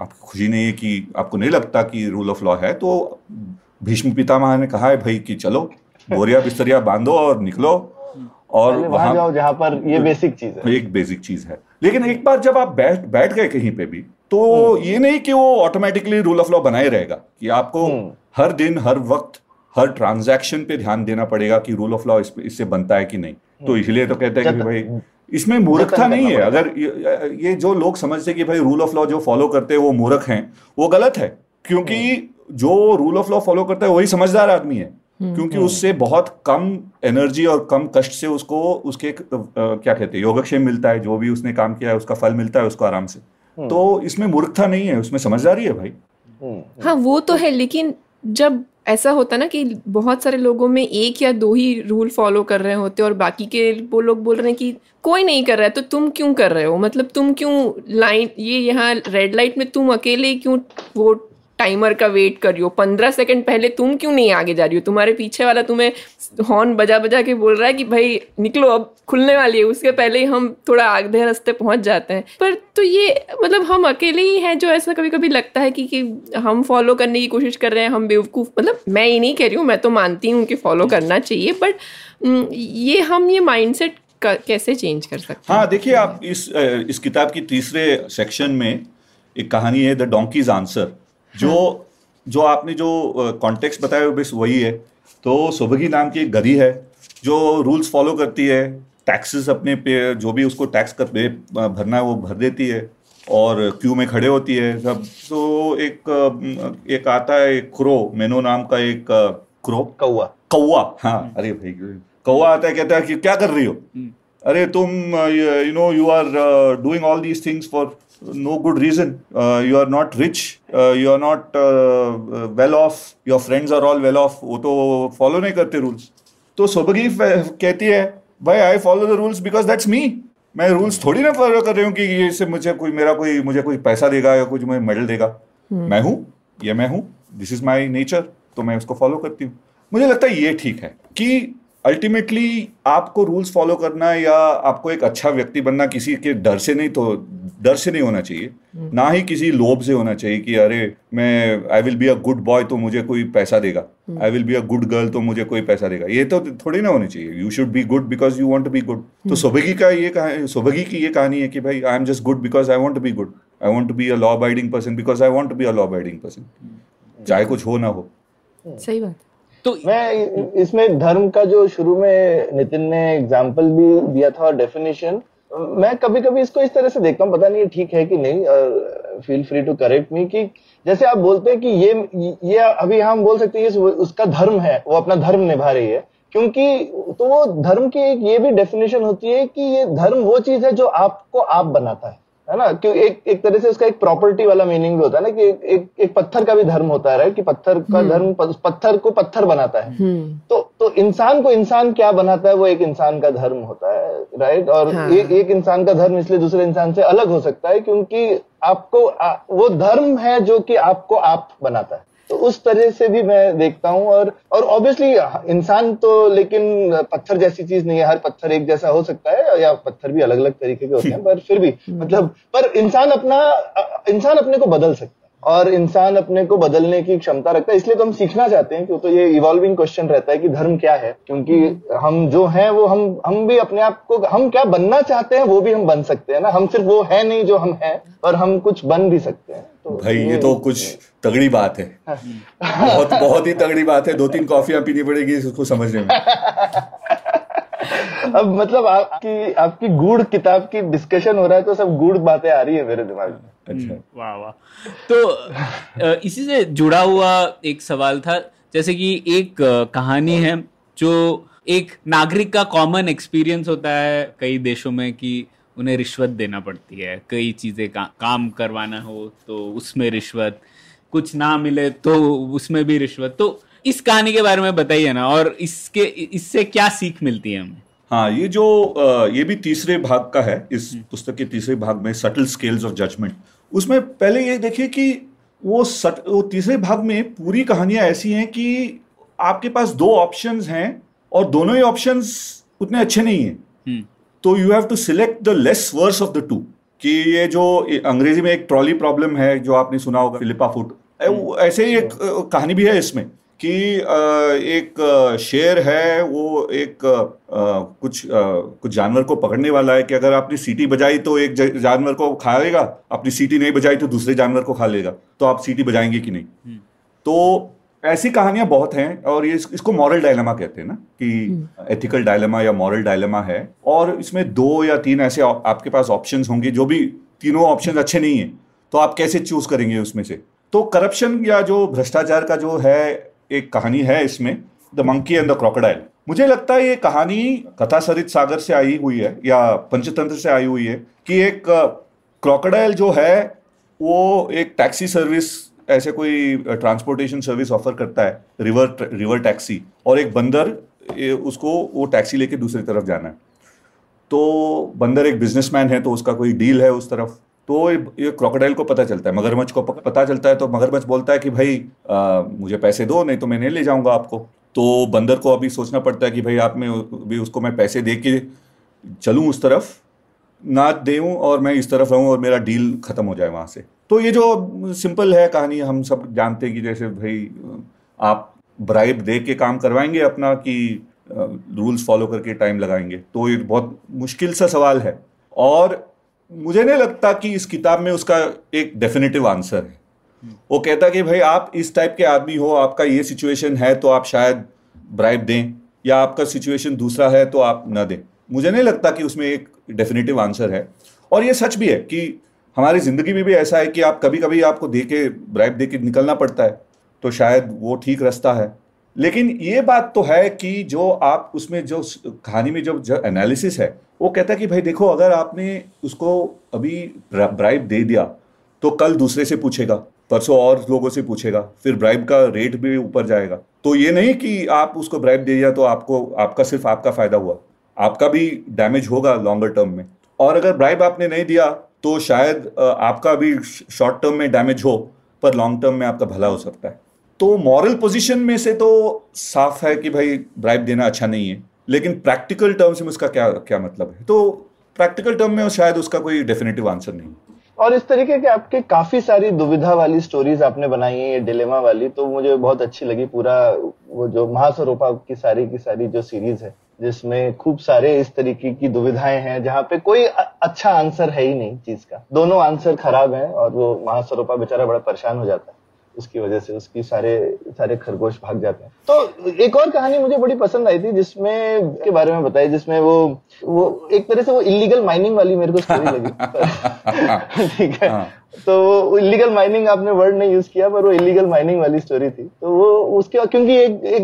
आपकी खुशी नहीं है कि आपको नहीं लगता कि रूल ऑफ़ लॉ है तो भीष्म पितामह ने कहा है भाई कि चलो [LAUGHS] बोरिया बिस्तरिया बांधो और निकलो और वहाँ जाओ जहाँ पर ये बेसिक चीज़ है। एक बेसिक चीज़ है। लेकिन एक बार जब आप बैठ बैठ गए कहीं पे भी तो ये नहीं कि वो ऑटोमेटिकली रूल ऑफ़ लॉ बनाए रहेगा कि आपको हर दिन हर वक्त हर ट्रांजैक्शन पे ध्यान देना पड़ेगा कि रूल ऑफ़ लॉ इससे बनता है कि नहीं। तो इसलिए तो कहते हैं कि भाई इसमें मूर्खता नहीं है। अगर ये, जो लोग समझते कि भाई रूल ऑफ़ लॉ जो फॉलो करते हैं वो मूर्ख हैं वो गलत है। क्योंकि जो रूल ऑफ़ लॉ फॉलो करता है वही समझदार आदमी है। क्योंकि उससे बहुत कम एनर्जी और कम कष्ट से उसको उसके क्या कहते हैं योगक्षेम मिलता है। जो भी उसने काम किया है उसका फल मिलता है उसको आराम से। तो इसमें मूर्खता नहीं है उसमें समझदारी है भाई। हाँ वो तो है लेकिन जब ऐसा होता ना कि बहुत सारे लोगों में एक या दो ही रूल फॉलो कर रहे होते और बाकी के वो लोग बोल रहे हैं कि कोई नहीं कर रहा है तो तुम क्यों कर रहे हो? मतलब तुम क्यों लाइन ये यहाँ रेड लाइट में तुम अकेले क्यों वो टाइमर का वेट कर रही हो। पंद्रह सेकंड पहले तुम क्यों नहीं आगे जा रही हो? तुम्हारे पीछे वाला तुम्हें हॉर्न बजा बजा के बोल रहा है कि भाई निकलो अब खुलने वाली है। उसके पहले ही हम थोड़ा आधे रास्ते पहुँच जाते हैं। पर तो ये मतलब हम अकेले ही हैं जो ऐसा कभी कभी लगता है कि, कि हम फॉलो करने की कोशिश कर रहे हैं हम बेवकूफ़ मतलब मैं ये नहीं कह रही हूँ मैं तो मानती हूँ कि फॉलो करना चाहिए बट ये हम ये माइंडसेट कैसे चेंज कर सकते हाँ? देखिए आप इस इस किताब की तीसरे सेक्शन में एक कहानी है द डोंकीज आंसर जो जो आपने जो कॉन्टेक्स्ट बताया वो बस वही है। तो सुबगी नाम की एक गधी है जो रूल्स फॉलो करती है टैक्सेस अपने पे जो भी उसको टैक्स कर दे भरना है वो भर देती है और क्यू में खड़े होती है सब। तो एक एक आता है एक क्रो मेनो नाम का एक क्रो कौआ कौआ हाँ। अरे भाई कौआ आता है कहता है कि क्या कर रही हो? अरे तुम you know you are doing all these things for no good reason you are not rich you are not well off your friends are all well off वो तो फॉलो नहीं करते रूल्स तो सोबगी कहती है भाई I follow the rules because that's me मैं rules थोड़ी ना फॉलो कर रही हूँ कि ये से मुझे कोई मेरा कोई मुझे कोई पैसा देगा या कुछ मुझे मेडल देगा। मैं हूँ ये मैं हूँ दिस इज़ माई नेचर तो मैं उसको फॉलो करती हूँ। मुझे लगता है ये ठीक है कि अल्टीमेटली आपको रूल्स फॉलो करना या आपको एक अच्छा व्यक्ति बनना किसी के डर से नहीं तो डर से नहीं होना चाहिए। ना ही किसी लोभ से होना चाहिए कि अरे मैं I will be a good boy तो मुझे कोई पैसा देगा। I will be a good girl तो मुझे कोई पैसा देगा। ये तो थोड़ी ना होनी चाहिए। You should be good because you want to be good तो सोबगी का ये कहा सोबगी की ये कहानी है कि भाई I am just good because I want to be good I want to be a law abiding person because I want to be a law abiding person चाहे कुछ हो ना हो। सही बात। तो मैं इसमें धर्म का जो शुरू में नितिन ने एग्ज़ाम्पल भी दिया था डेफिनेशन मैं कभी कभी इसको इस तरह से देखता हूँ, पता नहीं ठीक है कि नहीं feel free to correct me कि जैसे आप बोलते हैं कि ये ये अभी हम बोल सकते हैं उसका धर्म है, वो अपना धर्म निभा रही है, क्योंकि तो वो धर्म की एक ये भी डेफिनेशन होती है कि ये धर्म वो चीज़ है जो आपको आप बनाता है। है ना? क्यों एक एक तरह से उसका एक प्रॉपर्टी वाला मीनिंग भी होता है ना कि एक एक, एक पत्थर का भी धर्म होता है राइट कि पत्थर का धर्म पत्थर को पत्थर बनाता है। तो तो इंसान को इंसान क्या बनाता है? वो एक इंसान का धर्म होता है राइट और हाँ। ए, एक इंसान का धर्म इसलिए दूसरे इंसान से अलग हो सकता है क्योंकि आपको आ, वो धर्म है जो कि आपको आप बनाता है। तो उस तरह से भी मैं देखता हूँ और और ऑब्वियसली इंसान तो लेकिन पत्थर जैसी चीज़ नहीं है हर पत्थर एक जैसा हो सकता है या पत्थर भी अलग अलग तरीके के होते हैं [LAUGHS] पर फिर भी मतलब पर इंसान अपना इंसान अपने को बदल सकता है। और इंसान अपने को बदलने की क्षमता रखता है। इसलिए तो हम सीखना चाहते हैं क्योंकि तो ये इवॉल्विंग क्वेश्चन रहता है कि धर्म क्या है। क्योंकि हम जो हैं वो हम हम भी अपने आप को हम क्या बनना चाहते हैं वो भी हम बन सकते हैं ना। हम सिर्फ़ वो है नहीं जो हम हैं और हम कुछ बन भी सकते हैं। तो भाई ये तो कुछ तगड़ी बात है। बहुत बहुत ही तगड़ी बात है। दो तीन कॉफियाँ पीनी पड़ेगी इसको समझने में। [LAUGHS] अब मतलब आपकी आपकी गूढ़ किताब की डिस्कशन हो रहा है तो सब गुड़ बातें आ रही है मेरे दिमाग में। अच्छा। वाह वाह। तो इसी से जुड़ा हुआ एक सवाल था जैसे कि एक कहानी है जो एक नागरिक का कॉमन एक्सपीरियंस होता है कई देशों में कि उन्हें रिश्वत देना पड़ती है। कई चीज़ें का, काम करवाना हो तो उसमें रिश्वत कुछ ना मिले तो उसमें भी रिश्वत। तो इस कहानी के बारे में बताइए ना और इसके इससे क्या सीख मिलती है हमें? हाँ ये जो ये भी तीसरे भाग का है इस पुस्तक के तीसरे भाग में सटल स्केल्स ऑफ़ जजमेंट उसमें पहले ये देखिए कि वो सट वो तीसरे भाग में पूरी कहानियाँ ऐसी हैं कि आपके पास दो ऑप्शंस हैं और दोनों ही ऑप्शंस उतने अच्छे नहीं हैं। हम्म। तो you have to select the less worse of the two कि ये जो अंग्रेज़ी में एक ट्रॉली प्रॉब्लम है जो आपने सुना होगा फिलिपा फुट ऐसे ही एक कहानी भी है इसमें। कि एक शेर है वो एक कुछ कुछ जानवर को पकड़ने वाला है कि अगर आपने सीटी बजाई तो एक जानवर को खाएगा अपनी सीटी नहीं बजाई तो दूसरे जानवर को खा लेगा तो आप सीटी बजाएँगे कि नहीं हम्म। तो ऐसी कहानियाँ बहुत हैं और ये इसको मॉरल डायलेमा कहते हैं ना कि एथिकल हम्म। डायलेमा या मॉरल डायलेमा है और इसमें दो या तीन ऐसे आपके पास ऑप्शंस होंगे जो भी तीनों ऑप्शन अच्छे नहीं है तो आप कैसे चूज़ करेंगे उसमें से तो करप्शन या जो भ्रष्टाचार का जो है एक कहानी है इसमें the monkey and the crocodile मुझे लगता है ये कहानी कथा सरित सागर से आई हुई है, या पंचतंत्र से आई हुई है, कि एक क्रोकोडाइल जो है, वो एक टैक्सी सर्विस ऐसे कोई ट्रांसपोर्टेशन सर्विस ऑफ़र करता है रिवर रिवर टैक्सी और एक बंदर उसको वो टैक्सी लेके दूसरी तरफ़ जाना है। तो बंदर एक बिजनेसमैन है तो उसका कोई डील है उस तरफ़। तो ये क्रोकोडाइल को पता चलता है। मगरमच्छ को पता चलता है तो मगरमच्छ बोलता है कि भाई आ, मुझे पैसे दो नहीं तो मैं नहीं ले जाऊँगा आपको। तो बंदर को अभी सोचना पड़ता है कि भाई आप में भी उसको मैं पैसे दे के चलूँ उस तरफ़ ना देऊँ और मैं इस तरफ़ रहूँ और मेरा डील ख़त्म हो जाए वहाँ से। तो ये जो सिंपल है कहानी हम सब जानते हैं कि जैसे भाई आप ब्राइब दे के काम करवाएँगे अपना कि रूल्स फॉलो करके टाइम लगाएँगे। तो ये बहुत मुश्किल सा सवाल है। और मुझे नहीं लगता कि इस किताब में उसका एक डेफिनेटिव आंसर है। वो कहता कि भाई, आप इस टाइप के आदमी हो, आपका ये सिचुएशन है तो आप शायद ब्राइब दें, या आपका सिचुएशन दूसरा है तो आप ना दें। मुझे नहीं लगता कि उसमें एक डेफिनेटिव आंसर है। और ये सच भी है कि हमारी ज़िंदगी में भी ऐसा है कि आप कभी कभी आपको दे के ब्राइब दे के निकलना पड़ता है तो शायद वो ठीक रास्ता है। लेकिन ये बात तो है कि जो आप उसमें जो कहानी में जो, जो एनालिसिस है वो कहता है कि भाई देखो अगर आपने उसको अभी ब्राइब दे दिया तो कल दूसरे से पूछेगा परसों और लोगों से पूछेगा फिर ब्राइब का रेट भी ऊपर जाएगा। तो ये नहीं कि आप उसको ब्राइब दे दिया तो आपको आपका सिर्फ़ आपका फ़ायदा हुआ आपका भी डैमेज होगा लॉन्गर टर्म में। और अगर ब्राइब आपने नहीं दिया तो शायद आपका भी शॉर्ट टर्म में डैमेज हो पर लॉन्ग टर्म में आपका भला हो सकता है। तो मॉरल पोजीशन में से तो साफ़ है कि भाई ब्राइब देना अच्छा नहीं है। लेकिन प्रैक्टिकल टर्म्स में उसका क्या क्या मतलब है? तो प्रैक्टिकल टर्म में शायद उसका कोई डेफिनेटिव आंसर नहीं। और इस तरीके के आपके काफ़ी सारी दुविधा वाली स्टोरीज आपने बनाई है, ये डिलेमा वाली तो मुझे बहुत अच्छी लगी पूरा वो जो महास्वरूपा की सारी की सारी जो सीरीज़ है, जिसमें खूब सारे इस तरीके की दुविधाएँ हैं, जहाँ पे कोई अच्छा आंसर है ही नहीं चीज़ का। दोनों आंसर खराब हैं और वो महास्वरूपा बेचारा बड़ा परेशान हो जाता है। उसकी वजह से उसकी सारे सारे खरगोश भाग जाते हैं। तो एक और कहानी मुझे बड़ी पसंद आई थी जिसमें के बारे में बताई जिसमें वो वो एक तरह से वो इलीगल माइनिंग वाली मेरे को स्टोरी लगी। [LAUGHS] [LAUGHS] ठीक है। हाँ। तो इलीगल माइनिंग आपने वर्ड नहीं यूज़ किया पर वो इलीगल माइनिंग वाली स्टोरी थी। तो वो उसके क्योंकि एक, एक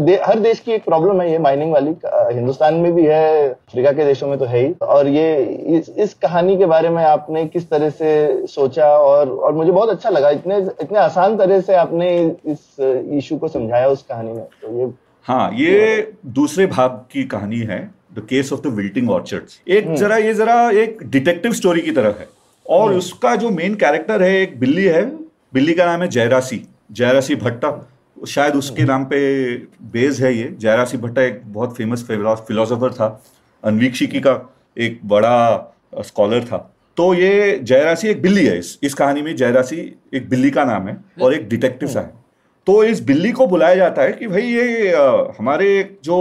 दे, हर देश की एक प्रॉब्लम है ये माइनिंग वाली। हिंदुस्तान में भी है अफ्रीका के देशों में तो है ही। और ये इस, इस कहानी के बारे में आपने किस तरह से सोचा और और मुझे बहुत अच्छा लगा। इतने इतने आसान तरह से आपने इस इशू को समझाया उस कहानी में। तो ये हाँ ये दूसरे भाग की कहानी है the case of the wilting orchards एक हम्म। जरा ये जरा एक डिटेक्टिव स्टोरी की तरह है। और हम्म। उसका जो मेन कैरेक्टर है एक बिल्ली है। बिल्ली का नाम है जयरासी। जयरासी भट्टा। शायद उसके हम्म। नाम पे बेस है ये। जयरासी भट्टा एक बहुत फ़ेमस फिलोसोफर था। अनवीक्षिकी का एक बड़ा स्कॉलर था। तो ये जयरासी एक बिल्ली है। इस इस कहानी में जयरासी एक बिल्ली का नाम है और एक डिटेक्टिव सा है। तो इस बिल्ली को बुलाया जाता है कि भाई ये हमारे जो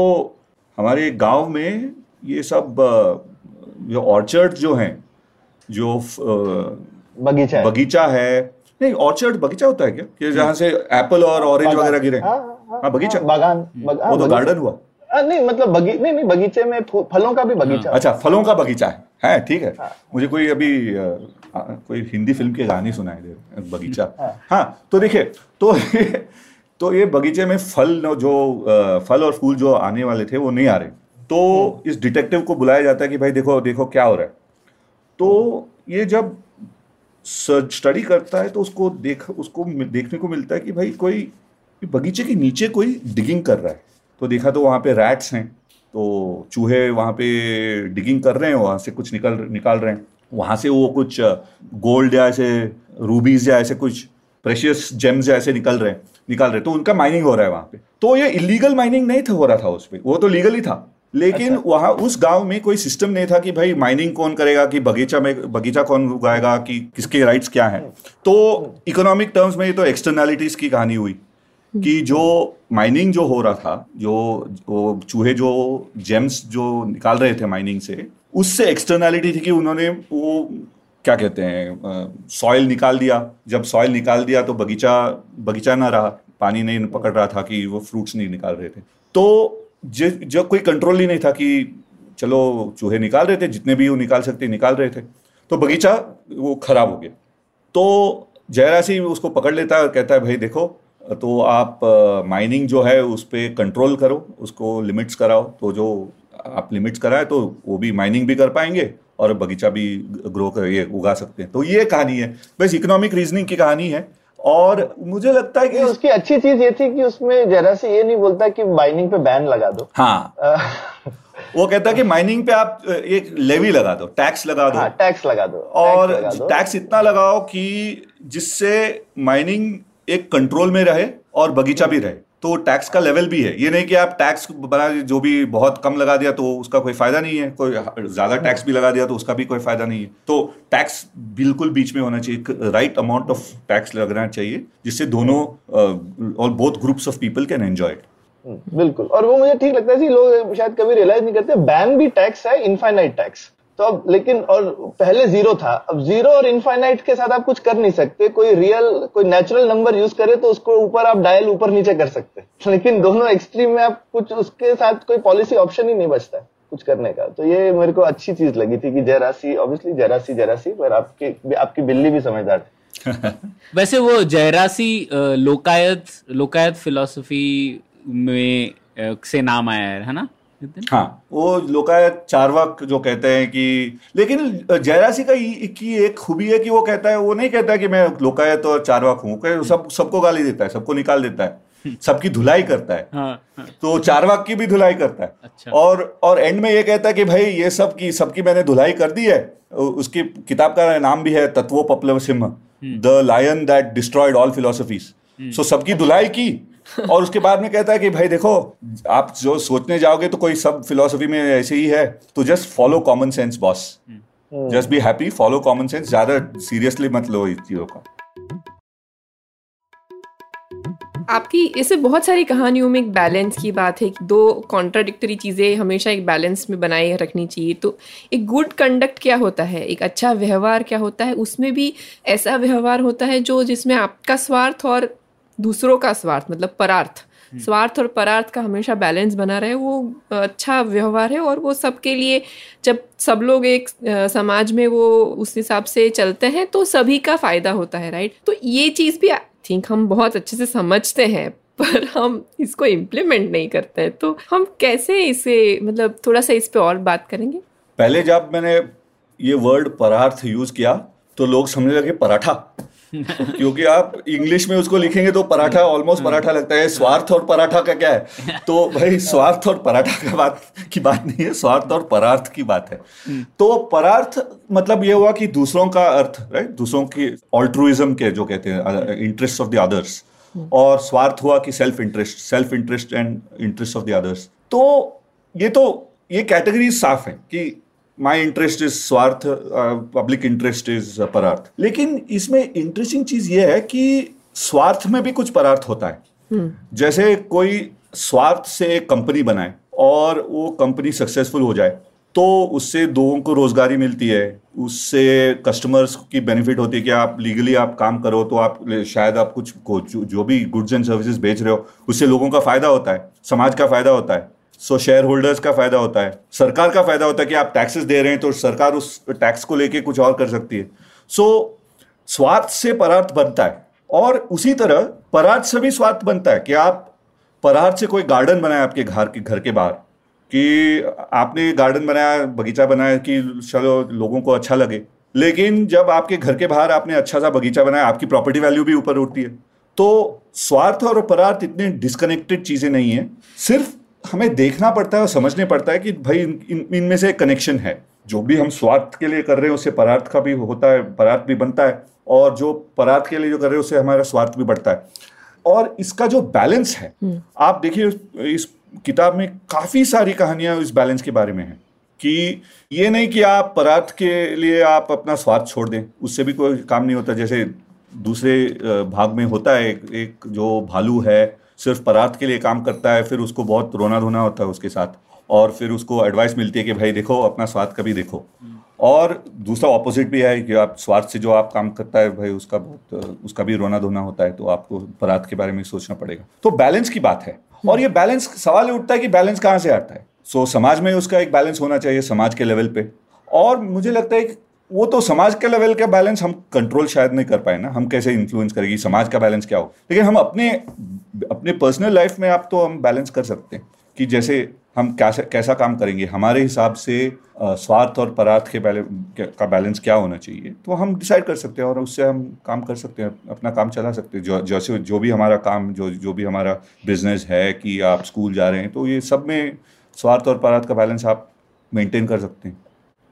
हमारे गाँव में ये सब जो ऑर्चर्ड जो हैं जो बगीचा है। बगीचा है। नहीं ऑर्चर्ड बगीचा होता है क्या? कि जहाँ से एप्पल और ऑरेंज वगैरह गिरे। हाँ, हाँ, हाँ बगीचा। हाँ, बागान बग, वो तो गार्डन हुआ। नहीं मतलब बगी नहीं नहीं बगीचे में फलों का भी बगीचा। अच्छा फलों का बगीचा है। है ठीक है। हाँ। मुझे कोई अभी कोई हिंदी फ़िल्म के गाने सुनाए दे बगीचा। हाँ, हाँ तो देखिए तो तो ये बगीचे में फल जो फल और फूल जो आने वाले थे वो नहीं आ रहे। तो हम्म। इस डिटेक्टिव को बुलाया जाता है कि भाई देखो देखो क्या हो रहा है। तो ये जब स्टडी करता है तो उसको देख, उसको देखने को मिलता है कि भाई कोई बगीचे के नीचे कोई डिगिंग कर रहा है। तो देखा तो वहाँ पे रैट्स हैं तो चूहे वहाँ पे डिगिंग कर रहे हैं, वहाँ से कुछ निकल, निकाल रहे हैं। वहाँ से वो कुछ गोल्ड या ऐसे रूबीज या ऐसे कुछ प्रेशियस जेम्स ऐसे निकल रहे हैं, निकाल रहे तो उनका माइनिंग हो रहा है वहाँ पे। तो ये इलीगल माइनिंग नहीं था, हो रहा था उस पर वो तो लीगल ही था। लेकिन अच्छा। वहाँ उस गाँव में कोई सिस्टम नहीं था कि भाई माइनिंग कौन करेगा कि बगीचा में बगीचा कौन उगाएगा कि किसके राइट्स क्या हैं। तो इकोनॉमिक टर्म्स में ये तो एक्सटर्नैलिटीज की कहानी हुई कि जो माइनिंग जो हो रहा था जो वो चूहे जो जेम्स जो निकाल रहे थे माइनिंग से उससे एक्सटर्नैलिटी थी कि उन्होंने वो क्या कहते हैं सॉइल निकाल दिया। जब सॉइल निकाल दिया तो बगीचा बगीचा ना रहा पानी नहीं पकड़ रहा था कि वो फ्रूट्स नहीं निकाल रहे थे। तो जब कोई कंट्रोल ही नहीं था कि चलो चूहे निकाल रहे थे, जितने भी वो निकाल सकते, निकाल रहे थे। तो बगीचा वो खराब हो गया। तो जयरासी उसको पकड़ लेता है और कहता है, भाई देखो तो आप माइनिंग जो है उस पर कंट्रोल करो, उसको लिमिट्स कराओ। तो जो आप लिमिट्स कराए तो वो भी माइनिंग भी कर पाएँगे और बगीचा भी ग्रो कर, ये उगा सकते हैं। तो ये कहानी है। बस इकोनॉमिक रीजनिंग की कहानी है। और मुझे लगता है कि उसकी अच्छी चीज़ ये थी कि उसमें जरा से ये नहीं बोलता कि माइनिंग पे बैन लगा दो। हाँ। वो कहता है कि माइनिंग पे आप एक लेवी लगा दो टैक्स लगा दो। हाँ, टैक्स लगा दो और टैक्स इतना लगाओ कि जिससे माइनिंग एक कंट्रोल में रहे और बगीचा भी रहे। तो टैक्स का लेवल भी है। ये नहीं कि आप टैक्स बना जो भी बहुत कम लगा दिया तो उसका कोई फ़ायदा नहीं है। कोई ज़्यादा टैक्स भी लगा दिया तो उसका भी कोई फ़ायदा नहीं है। तो टैक्स बिल्कुल बीच में होना चाहिए। राइट अमाउंट ऑफ़ टैक्स लगना चाहिए, जिससे दोनों और both groups of people can enjoy बिल्कुल। और वो मुझे ठीक लगता है लोग शायद कभी रियलाइज़ नहीं करते बैन भी टैक्स है इनफाइनाइट टैक्स तो अब लेकिन, और पहले ज़ीरो था। अब ज़ीरो और इनफाइनाइट के साथ आप कुछ कर नहीं सकते। कोई रियल कोई नेचुरल नंबर यूज़ करे तो उसको ऊपर आप डायल ऊपर नीचे कर सकते [LAUGHS] लेकिन दोनों एक्सट्रीम में आप कुछ उसके साथ कोई पॉलिसी ऑप्शन ही नहीं बचता है कुछ करने का। तो ये मेरे को अच्छी चीज़ लगी थी कि जयरासी ऑब्वियसली जयरासी जयरासी पर आपकी आपकी बिल्ली भी समझदार थी। [LAUGHS] वैसे वो जयरासी लोकायत लोकायत फिलोसफी में से नाम आया है ना? हाँ। वो लोकायत चारवाक जो कहते हैं कि लेकिन जयरासी का की एक खूबी है कि वो कहता है वो नहीं कहता कि मैं लोकायत और चारवाक हूँ सब सबको गाली देता है सबको निकाल देता है सबकी धुलाई करता है। हाँ, हाँ. तो चारवाक की भी धुलाई करता है। अच्छा। और और एंड में ये कहता है कि भाई ये सब की सबकी मैंने धुलाई कर दी है उसकी किताब का नाम भी है Tattvopaplavasimha the lion that destroyed all philosophies. So सबकी धुलाई की और उसके बाद में कहता है कि भाई देखो आप जो सोचने जाओगे तो कोई सब फिलोसफी में ऐसे ही है तो just follow common sense boss just be happy follow common sense ज़्यादा सीरियसली मत लो इस चीज़ों का. आपकी इससे बहुत सारी कहानियों में एक बैलेंस की बात है कि दो कॉन्ट्राडिक्टरी चीज़ें हमेशा एक बैलेंस में बनाए रखनी चाहिए. तो एक गुड कंडक्ट क्या होता है? एक अच्छा व्यवहार क्या होता है? उसमें भी ऐसा व्यवहार होता है जो जिसमें आपका स्वार्थ और दूसरों का स्वार्थ मतलब परार्थ। हम्म। स्वार्थ और परार्थ का हमेशा बैलेंस बना रहे वो अच्छा व्यवहार है और वो सबके लिए जब सब लोग एक समाज में वो उस हिसाब से चलते हैं तो सभी का फ़ायदा होता है राइट तो ये चीज़ भी आई थिंक हम बहुत अच्छे से समझते हैं [LAUGHS] पर हम इसको इम्प्लीमेंट नहीं करते हैं। तो हम कैसे इसे मतलब थोड़ा सा इस पर और बात करेंगे? पहले जब मैंने ये वर्ड परार्थ यूज़ किया तो लोग समझने लगे पराठा। [LAUGHS] क्योंकि आप इंग्लिश में उसको लिखेंगे तो पराठा ऑलमोस्ट। पराठा लगता है स्वार्थ और पराठा का क्या है तो भाई, स्वार्थ और पराठा का बात की बात नहीं है, स्वार्थ और परार्थ की बात है। तो परार्थ मतलब ये हुआ कि दूसरों का अर्थ राइट दूसरों की ऑल्ट्रुइज्म के जो कहते हैं इंटरेस्ट ऑफ़ द अदर्स और स्वार्थ हुआ कि self interest self interest and interest of the others तो ये तो ये कैटेगरी साफ़ है कि माई इंटरेस्ट इज़ स्वार्थ पब्लिक इंटरेस्ट इज़ परार्थ। लेकिन इसमें इंटरेस्टिंग चीज़ ये है कि स्वार्थ में भी कुछ परार्थ होता है। hmm. जैसे कोई स्वार्थ से एक कंपनी बनाए और वो कंपनी सक्सेसफुल हो जाए तो उससे लोगों को रोजगारी मिलती है उससे कस्टमर्स की बेनिफिट होती है कि आप लीगली आप काम करो तो आप शायद आप कुछ जो, जो भी गुड्स एंड सर्विसेज़ बेच रहे हो उससे लोगों का फ़ायदा होता है समाज का फ़ायदा होता है। सो शेयर होल्डर्स का फ़ायदा होता है। सरकार का फ़ायदा होता है कि आप टैक्सेस दे रहे हैं तो सरकार उस टैक्स को लेके कुछ और कर सकती है। सो so, स्वार्थ से परार्थ बनता है। और उसी तरह परार्थ से भी स्वार्थ बनता है कि आप परार्थ से कोई गार्डन बनाए आपके घर के घर के बाहर कि आपने गार्डन बनाया बगीचा बनाया कि चलो लोगों को अच्छा लगे। लेकिन जब आपके घर के बाहर आपने अच्छा सा बगीचा बनाया आपकी प्रॉपर्टी वैल्यू भी ऊपर उठती है। तो स्वार्थ और परार्थ इतने डिस्कनेक्टेड चीज़ें नहीं है। सिर्फ़ हमें देखना पड़ता है और समझने पड़ता है कि भाई इन इनमें से एक कनेक्शन है। जो भी हम स्वार्थ के लिए कर रहे हैं उससे परार्थ का भी होता है परार्थ भी बनता है और जो परार्थ के लिए जो कर रहे हैं उससे हमारा स्वार्थ भी बढ़ता है। और इसका जो बैलेंस है हम्म। आप देखिए इस किताब में काफ़ी सारी कहानियाँ इस बैलेंस के बारे में है कि ये नहीं कि आप परार्थ के लिए आप अपना स्वार्थ छोड़ दें उससे भी कोई काम नहीं होता। जैसे दूसरे भाग में होता है एक, एक जो भालू है सिर्फ़ परार्थ के लिए काम करता है फिर उसको बहुत रोना धोना होता है उसके साथ। और फिर उसको एडवाइस मिलती है कि भाई देखो अपना स्वार्थ का भी देखो और दूसरा ऑपोजिट भी है कि आप स्वार्थ से जो आप काम करता है भाई उसका बहुत उसका भी रोना धोना होता है तो आपको परार्थ के बारे में सोचना पड़ेगा। तो बैलेंस की बात है। और ये बैलेंस सवाल उठता है कि बैलेंस कहाँ से आता है? सो so, समाज में उसका एक बैलेंस होना चाहिए समाज के लेवल पे। और मुझे लगता है कि वो तो समाज के लेवल का बैलेंस हम कंट्रोल शायद नहीं कर पाए ना। हम कैसे इन्फ्लुएंस करेगी? समाज का बैलेंस क्या हो? लेकिन हम अपने अपने पर्सनल लाइफ में आप तो हम बैलेंस कर सकते हैं कि जैसे हम कैसे, कैसा काम करेंगे। हमारे हिसाब से स्वार्थ और परार्थ के बैले का बैलेंस क्या होना चाहिए? तो हम डिसाइड कर सकते हैं और उससे हम काम कर सकते हैं, अपना काम चला सकते हैं। जो, जैसे, जो भी हमारा काम, जो जो भी हमारा बिज़नेस है कि आप स्कूल जा रहे हैं तो ये सब में स्वार्थ और परार्थ का बैलेंस आप मेंटेन कर सकते हैं।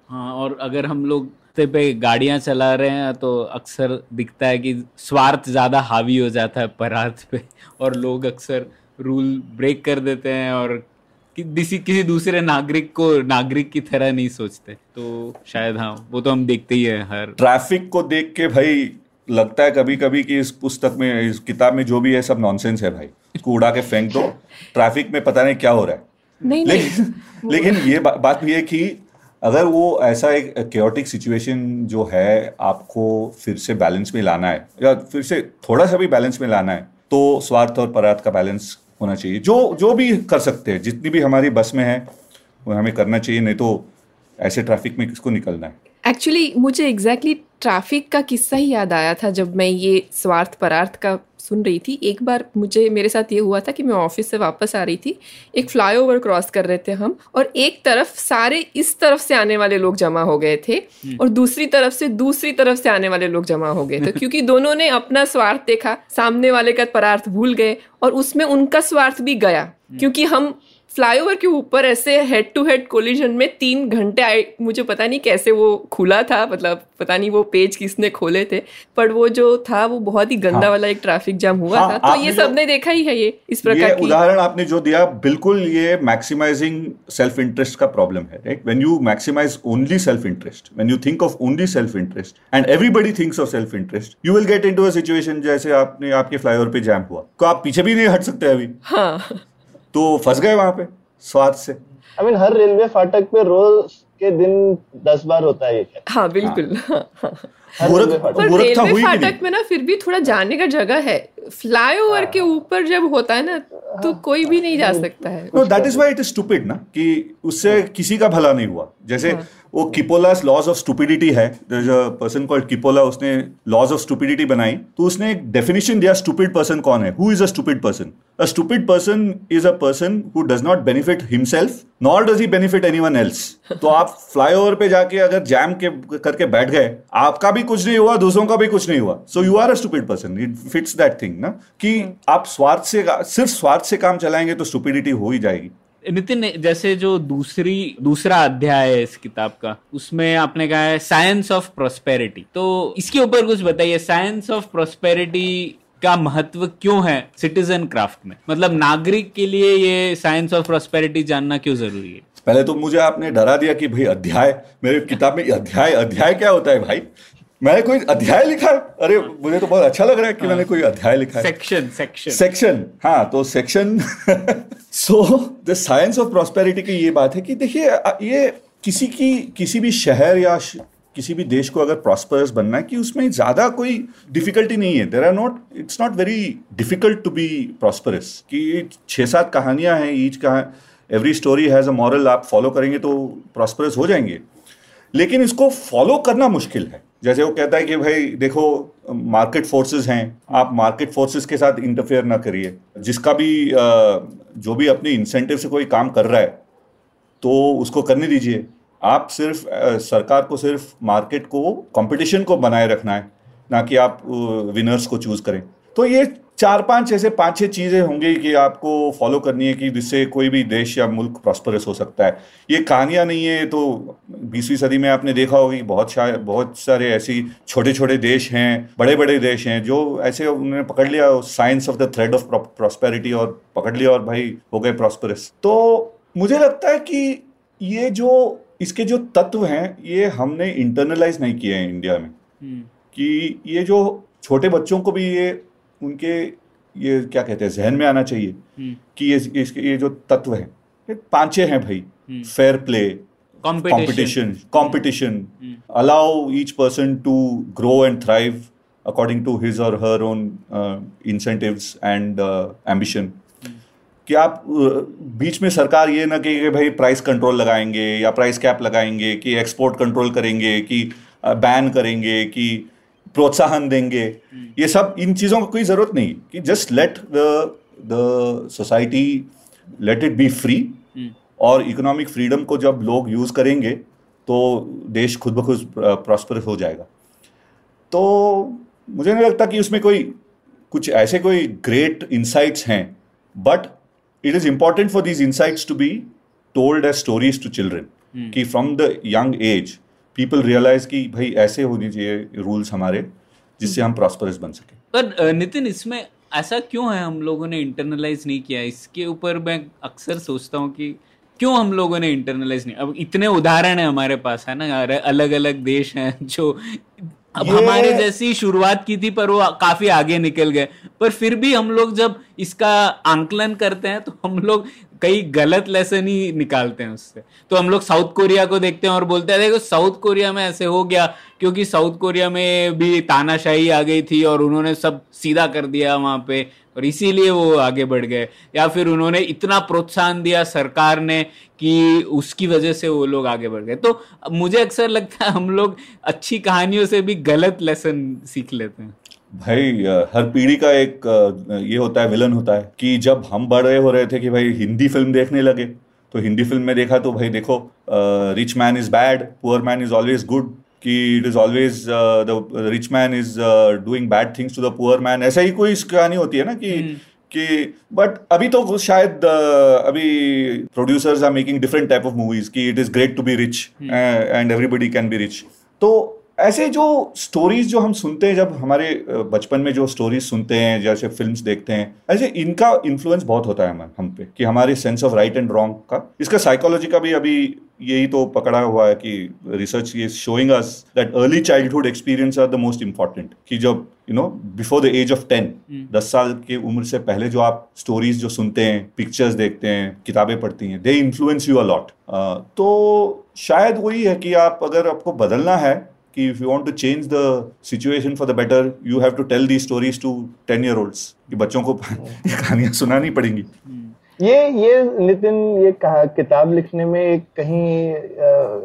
हाँ और अगर हम लोग पे गाड़ियाँ चला रहे हैं तो अक्सर दिखता है कि स्वार्थ ज़्यादा हावी हो जाता है परार्थ पे और लोग अक्सर रूल ब्रेक कर देते हैं और कि किसी किसी दूसरे नागरिक को नागरिक की तरह नहीं सोचते। तो शायद हाँ वो तो हम देखते ही है हर। ट्रैफ़िक को देख के भाई लगता है कभी कभी कि इस पुस्तक में इस किताब में जो भी है सब नॉनसेंस है भाई। इसको उड़ा के फेंक दो। ट्रैफ़िक में पता नहीं क्या हो रहा है। नहीं लेकिन नहीं लेकिन ये बा, बात भी है कि अगर वो ऐसा एक क्योटिक सिचुएशन जो है आपको फिर से बैलेंस में लाना है, या फिर से थोड़ा सा भी बैलेंस में लाना है तो स्वार्थ और परार्थ का बैलेंस होना चाहिए। जो जो भी कर सकते हैं, जितनी भी हमारी बस में है, वो हमें करना चाहिए, नहीं तो ऐसे ट्रैफ़िक में किसको निकलना है? एक्चुअली मुझे एग्जैक्टली exactly ट्रैफ़िक का किस्सा ही याद आया था जब मैं ये स्वार्थ परार्थ का सुन रही थी एक बार मुझे मेरे साथ ये हुआ था कि मैं ऑफ़िस से वापस आ रही थी एक फ्लाईओवर क्रॉस कर रहे थे हम और एक तरफ़ सारे इस तरफ़ से आने वाले लोग जमा हो गए थे हम्म। और दूसरी तरफ़ से दूसरी तरफ़ से आने वाले लोग जमा हो गए थे [LAUGHS] क्योंकि दोनों ने अपना स्वार्थ देखा सामने वाले का परार्थ भूल गए और उसमें उनका स्वार्थ भी गया हम्म। क्योंकि हम फ्लाईओवर के ऊपर ऐसे हेड टू हेड कोलिजन में तीन घंटे आए। मुझे पता नहीं कैसे वो खुला था मतलब पता नहीं वो पेज किसने खोले थे पर वो जो था वो बहुत ही गंदा हाँ, वाला एक ट्रैफ़िक जाम हुआ हाँ, था। तो ये सबने देखा ही है ये इस प्रकार ये की। उदाहरण आपने जो दिया बिल्कुल ये मैक्सिमाइजिंग सेल्फ इंटरेस्ट का प्रॉब्लम है right when you maximise only self interest when you think of only self interest and everybody thinks of self interest you will get into a situation जैसे आपने आपके फ्लाईओवर पे jam हुआ। तो आप पीछे भी नहीं हट सकते अभी। हाँ। तो फंस गए वहाँ पे स्वाद से। आई मीन हर रेलवे फाटक पे रोज के दिन दस बार होता है ये हाँ बिल्कुल। हाँ, हाँ, पर रेलवे फाटक में ना फिर भी थोड़ा जाने का जगह है। फ्लाईओवर के ऊपर जब होता है ना तो कोई भी नहीं जा सकता है। No that is why it is stupid ना कि उससे किसी का भला नहीं हुआ। जैसे हाँ. वो किपोलास लॉज ऑफ़ स्टूपिडिटी है। पर्सन कॉल्ड किपोला उसने लॉज ऑफ़ स्टूपिडिटी बनाई। तो उसने एक डेफिनेशन दिया स्टूपिड पर्सन कौन है? Who is a stupid person a stupid person is a person who does not benefit himself nor does he benefit anyone else तो आप फ्लाईओवर पे जाके अगर जैम के, करके बैठ गए, आपका भी कुछ नहीं हुआ, दूसरों का भी कुछ नहीं हुआ। So you are a stupid person it fits that thing ना? कि आप स्वार्थ से, सिर्फ़ स्वार्थ से काम चलाएँगे तो स्टूपिडिटी हो ही जाएगी। नितिन, जैसे जो दूसरी, दूसरा अध्याय है इस किताब का, उसमें आपने कहा है साइंस ऑफ़ प्रोस्पेरिटी तो इसके ऊपर कुछ बताइए साइंस ऑफ़ प्रोस्पेरिटी का महत्व क्यों है सिटीजन क्राफ्ट में? मतलब नागरिक के लिए ये साइंस ऑफ़ प्रोस्पेरिटी जानना क्यों ज़रूरी है? पहले तो मुझे आपने डरा दिया कि भाई अध्याय, मेरे किताब में अध्याय अध्याय क्या होता है भाई? मैंने कोई अध्याय लिखा है? अरे मुझे तो बहुत अच्छा लग रहा है कि मैंने कोई अध्याय लिखा है। सेक्शन सेक्शन सेक्शन हाँ तो section so the science of prosperity की ये बात है कि देखिए ये किसी की किसी भी शहर या किसी भी देश को अगर प्रॉस्परस बनना है कि उसमें ज़्यादा कोई डिफिकल्टी नहीं है। There are not it's not very difficult to be prosperous कि छः सात कहानियाँ हैं ईच कहा every story has a moral आप फॉलो करेंगे तो प्रॉस्परस हो जाएँगे। लेकिन इसको फॉलो करना मुश्किल है। जैसे वो कहता है कि भाई, देखो मार्केट फोर्सेस हैं, आप मार्केट फोर्सेस के साथ इंटरफेयर ना करिए। जिसका भी जो भी अपने इंसेंटिव से कोई काम कर रहा है तो उसको करने दीजिए। आप सिर्फ़ सरकार को सिर्फ़ मार्केट को कंपटीशन को बनाए रखना है, ना कि आप विनर्स को चूज़ करें। तो ये चार पाँच ऐसे पाँच छह चीज़ें होंगी कि आपको फॉलो करनी है कि जिससे कोई भी देश या मुल्क प्रॉस्परस हो सकता है। ये कहानियाँ नहीं है तो बीसवीं सदी में आपने देखा होगा कि बहुत शायद बहुत सारे ऐसी छोटे छोटे देश हैं बड़े बड़े देश हैं जो ऐसे उन्होंने पकड़ लिया science of the thread of prosperity और पकड़ लिया और भाई हो गए प्रॉस्परस तो मुझे लगता है कि ये जो इसके जो तत्व हैं ये हमने इंटरनलाइज नहीं किए हैं इंडिया में। हम्म। कि ये जो छोटे बच्चों को भी ये उनके ये क्या कहते हैं जहन में आना चाहिए हम्म। कि ये इसके ये जो तत्व हैं पांचे हैं भाई। Fair play competition competition allow each person to grow and thrive according to his or her own incentives and ambition कि आप बीच में सरकार ये ना कहे भाई प्राइस कंट्रोल लगाएँगे या प्राइस कैप लगाएँगे कि एक्सपोर्ट कंट्रोल करेंगे कि बैन करेंगे कि प्रोत्साहन देंगे। ये सब इन चीज़ों की कोई ज़रूरत नहीं कि just let the the society let it be free hmm. और इकोनॉमिक फ्रीडम को जब लोग यूज़ करेंगे तो देश खुद ब खुद प्रॉस्पर हो जाएगा। तो मुझे नहीं लगता कि उसमें कोई कुछ ऐसे कोई ग्रेट इंसाइट्स हैं। But it is important for these insights to be told as stories to children कि from the young age people realise कि भाई ऐसे होनी चाहिए रूल्स हमारे जिससे हम प्रॉस्परस बन सके। पर नितिन इसमें ऐसा क्यों है हम लोगों ने इंटरनलाइज नहीं किया? इसके ऊपर मैं अक्सर सोचता हूँ कि क्यों हम लोगों ने इंटरनलाइज नहीं? अब इतने उदाहरण है हमारे पास है ना? अलग अलग देश हैं जो अब हमारे जैसी शुरुआत की थी पर वो काफ़ी आगे निकल गए। पर फिर भी हम लोग जब इसका आंकलन करते हैं तो हम लोग कई गलत लेसन ही निकालते हैं उससे। तो हम लोग साउथ कोरिया को देखते हैं और बोलते हैं, देखो साउथ कोरिया में ऐसे हो गया, क्योंकि साउथ कोरिया में भी तानाशाही आ गई थी और उन्होंने सब सीधा कर दिया वहाँ पे और इसीलिए वो आगे बढ़ गए। या फिर उन्होंने इतना प्रोत्साहन दिया सरकार ने कि उसकी वजह से वो लोग आगे बढ़ गए। तो मुझे अक्सर लगता है हम लोग अच्छी कहानियों से भी गलत लेसन सीख लेते हैं। भाई हर पीढ़ी का एक ये होता है विलन होता है कि जब हम बड़े हो रहे थे कि भाई हिंदी फ़िल्म देखने लगे तो हिंदी फ़िल्म में देखा तो भाई देखो rich man is bad poor man is always good कि it is always the rich man is doing bad things to the poor man ऐसा ही कोई कहानी होती है ना कि कि बट अभी तो शायद अभी producers are making different type of movies कि it is great to be rich and everybody can be rich तो ऐसे जो स्टोरीज जो हम सुनते हैं जब हमारे बचपन में जो स्टोरीज सुनते हैं जैसे फिल्म्स देखते हैं ऐसे इनका इन्फ्लुएंस बहुत होता है हम हम पे कि हमारे sense of right and wrong का। इसका साइकोलॉजी का भी अभी यही तो पकड़ा हुआ है कि रिसर्च ये showing us that early childhood experience are the most important कि जब you know before the age of ten दस साल की उम्र से पहले जो आप स्टोरीज जो सुनते हैं पिक्चर्स देखते हैं किताबें पढ़ती हैं दे इन्फ्लुएंस यू अलॉट तो शायद वही है कि आप अगर आपको बदलना है कि if you want to change the situation for the better you have to tell the stories to ten year olds कि बच्चों को [LAUGHS] [LAUGHS] ये कहानियाँ सुनानी पड़ेंगी। ये ये नितिन ये कहा किताब लिखने में एक कहीं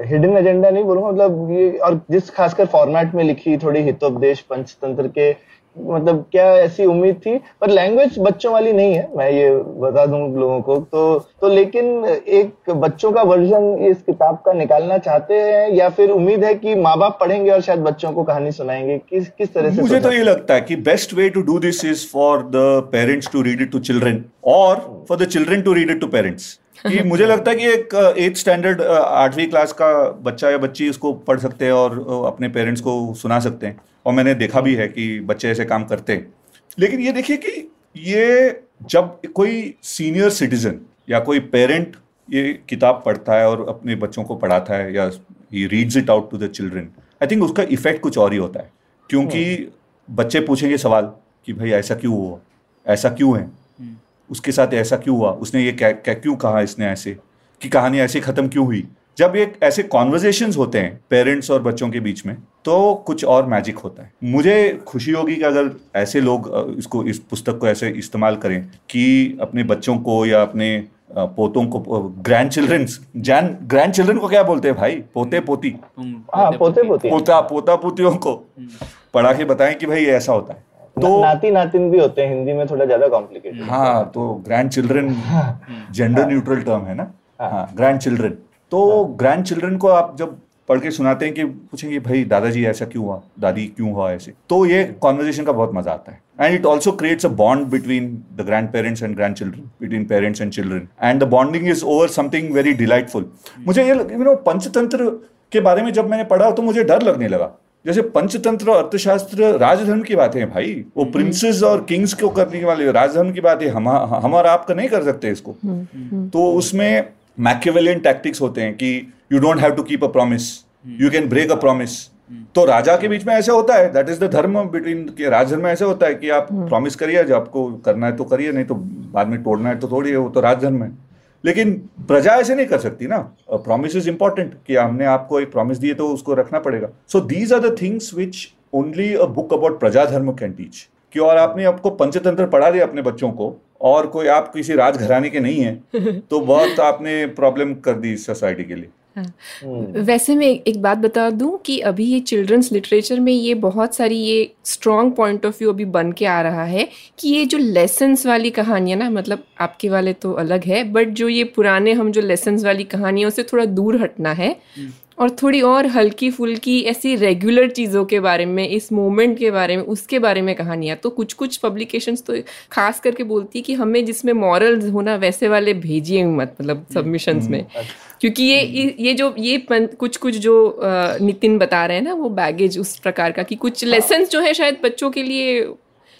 हिडन एजेंडा नहीं बोलूँगा मतलब ये और जिस खासकर फॉर्मेट में लिखी थोड़ी हितोपदेश पंचतंत्र के मतलब क्या ऐसी उम्मीद थी? पर लैंग्वेज बच्चों वाली नहीं है मैं ये बता दूँ लोगों को। तो तो लेकिन एक बच्चों का वर्जन इस किताब का निकालना चाहते हैं या फिर उम्मीद है कि माँ बाप पढ़ेंगे और शायद बच्चों को कहानी सुनाएँगे? किस किस तरह से मुझे तो ये लगता है कि best way to do this is for the parents to read it to children और for the children to read it to parents कि [LAUGHS] मुझे लगता है कि एक एट स्टैंडर्ड आठवीं क्लास का बच्चा या बच्ची इसको पढ़ सकते हैं और अपने पेरेंट्स को सुना सकते हैं। और मैंने देखा भी है कि बच्चे ऐसे काम करते हैं। लेकिन ये देखिए कि ये जब कोई सीनियर सिटीजन या कोई पेरेंट ये किताब पढ़ता है और अपने बच्चों को पढ़ाता है या he reads it out to the children I think उसका इफ़ेक्ट कुछ और ही होता है। क्योंकि बच्चे पूछेंगे सवाल कि भाई ऐसा क्यों हुआ? ऐसा क्यों है? उसके साथ ऐसा क्यों हुआ? उसने ये क्या, क्या क्यों कहा इसने ऐसे? कि कहानी ऐसे खत्म क्यों हुई? जब ये ऐसे कॉन्वर्जेशन होते हैं पेरेंट्स और बच्चों के बीच में तो कुछ और मैजिक होता है। मुझे खुशी होगी कि अगर ऐसे लोग इसको इस पुस्तक को ऐसे इस्तेमाल करें कि अपने बच्चों को या अपने पोतों को ग्रैंड चिल्ड्रंस जैन ग्रैंड चिल्ड्रन को क्या बोलते हैं भाई? पोते पोती? हाँ पोते पोती पोता। पोता। पोतियों को। पढ़ा के बताएँ कि भाई ये ऐसा होता है। तो नाती नातिन भी होते हैं हिंदी में थोड़ा ज़्यादा कॉम्प्लिकेटेड हाँ तो grandchildren gender neutral term है ना? हाँ। ग्रैंड चिल्ड्रन तो ग्रैंड चिल्ड्रन को आप जब पढ़ के सुनाते हैं कि पूछेंगे भाई दादाजी ऐसा क्यों हुआ? दादी क्यों हुआ ऐसे? तो ये कॉन्वर्जेशन का बहुत मज़ा आता है। And it also creates a bond between the grandparents and grandchildren between parents and children and the bonding is over something very delightful मुझे ये यू नो पंचतंत्र के बारे में जब मैंने पढ़ा तो मुझे डर लगने लगा। जैसे पंचतंत्र और अर्थशास्त्र राजधर्म की बातें हैं भाई। वो प्रिंसेस और किंग्स को करने वाले राजधर्म की बात है हम हम और आप का नहीं कर सकते इसको। तो उसमें मैकेवेलियन टैक्टिक्स होते हैं कि you don't have to keep a promise you can break a promise तो राजा के बीच में ऐसे होता है. That is the dharma between rajdharma में ऐसे होता है कि आप प्रॉमिस करिए जो आपको करना है तो करिए नहीं तो बाद में तोड़ना है तो तोड़िए वो तो राजधर्म है. लेकिन प्रजा ऐसे नहीं कर सकती ना. प्रॉमिस इज़ इंपॉर्टेंट कि हमने आपको एक प्रॉमिस दिए तो उसको रखना पड़ेगा. So these are the things which only a book about praja dharma can teach कि और आपने आपको पंचतंत्र पढ़ा दिया अपने बच्चों को. और कोई आप किसी राजघराने के नहीं है [LAUGHS] तो बहुत आपने प्रॉब्लम कर दी सोसाइटी के लिए हाँ। वैसे मैं एक बात बता दूँ कि अभी ये चिल्ड्रंस लिटरेचर में ये बहुत सारी ये स्ट्रॉन्ग पॉइंट ऑफ़ व्यू अभी बन के आ रहा है कि ये जो लेसन्स वाली कहानियाँ ना मतलब आपके वाले तो अलग है बट जो ये पुराने हम जो लेसन्स वाली कहानियों से थोड़ा दूर हटना है हम्म। और थोड़ी और हल्की फुल्की ऐसी रेगुलर चीज़ों के बारे में इस मोमेंट के बारे में उसके बारे में कहानियाँ। तो कुछ कुछ पब्लिकेशंस तो खास करके बोलती कि हमें जिसमें मॉरल्स होना वैसे वाले भेजिए मत मतलब सबमिशंस हम्म, में। अच्छा। क्योंकि ये ये जो ये कुछ कुछ जो नितिन बता रहे हैं ना वो बैगेज उस प्रकार का कि कुछ लेसन जो है शायद बच्चों के लिए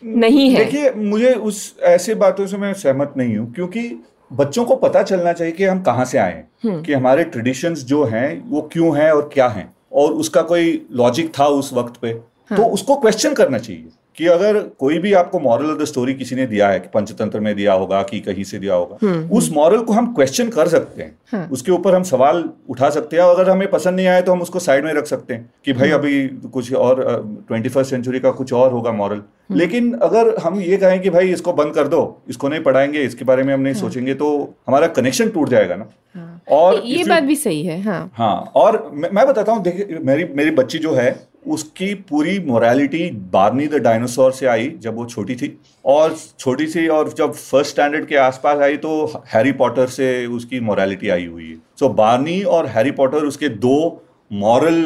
नहीं है। देखिए मुझे उस ऐसे बातों से मैं सहमत नहीं हूँ क्योंकि बच्चों को पता चलना चाहिए कि हम कहाँ से आए हैं हम्म। कि हमारे ट्रेडिशंस जो हैं वो क्यों हैं और क्या हैं और उसका कोई लॉजिक था उस वक्त पे हाँ. तो उसको क्वेश्चन करना चाहिए कि अगर कोई भी आपको मॉरल ऑफ़ द स्टोरी किसी ने दिया है कि पंचतंत्र में दिया होगा कि कहीं से दिया होगा हम्म, उस मॉरल हम्म। को हम क्वेश्चन कर सकते हैं हाँ. उसके ऊपर हम सवाल उठा सकते हैं अगर हमें पसंद नहीं आए तो हम उसको साइड में रख सकते हैं कि भाई हम्म। अभी कुछ और ट्वेंटी फ़र्स्ट सेंचुरी का कुछ और होगा मॉरल लेकिन अगर हम ये कहें कि भाई इसको बंद कर दो इसको नहीं पढ़ाएँगे इसके बारे में हम नहीं हाँ. सोचेंगे तो हमारा कनेक्शन टूट जाएगा ना हाँ. और ये बात भी सही है हाँ हाँ और मैं बताता हूँ देखिए मेरी मेरी बच्ची जो है उसकी पूरी मोरालिटी बार्नी द डायनासोर से आई जब वो छोटी थी। और छोटी सी और जब फ़र्स्ट स्टैंडर्ड के आसपास आई तो हैरी पॉटर से उसकी मोरालिटी आई हुई है। सो so, बार्नी और हैरी पॉटर उसके दो मॉरल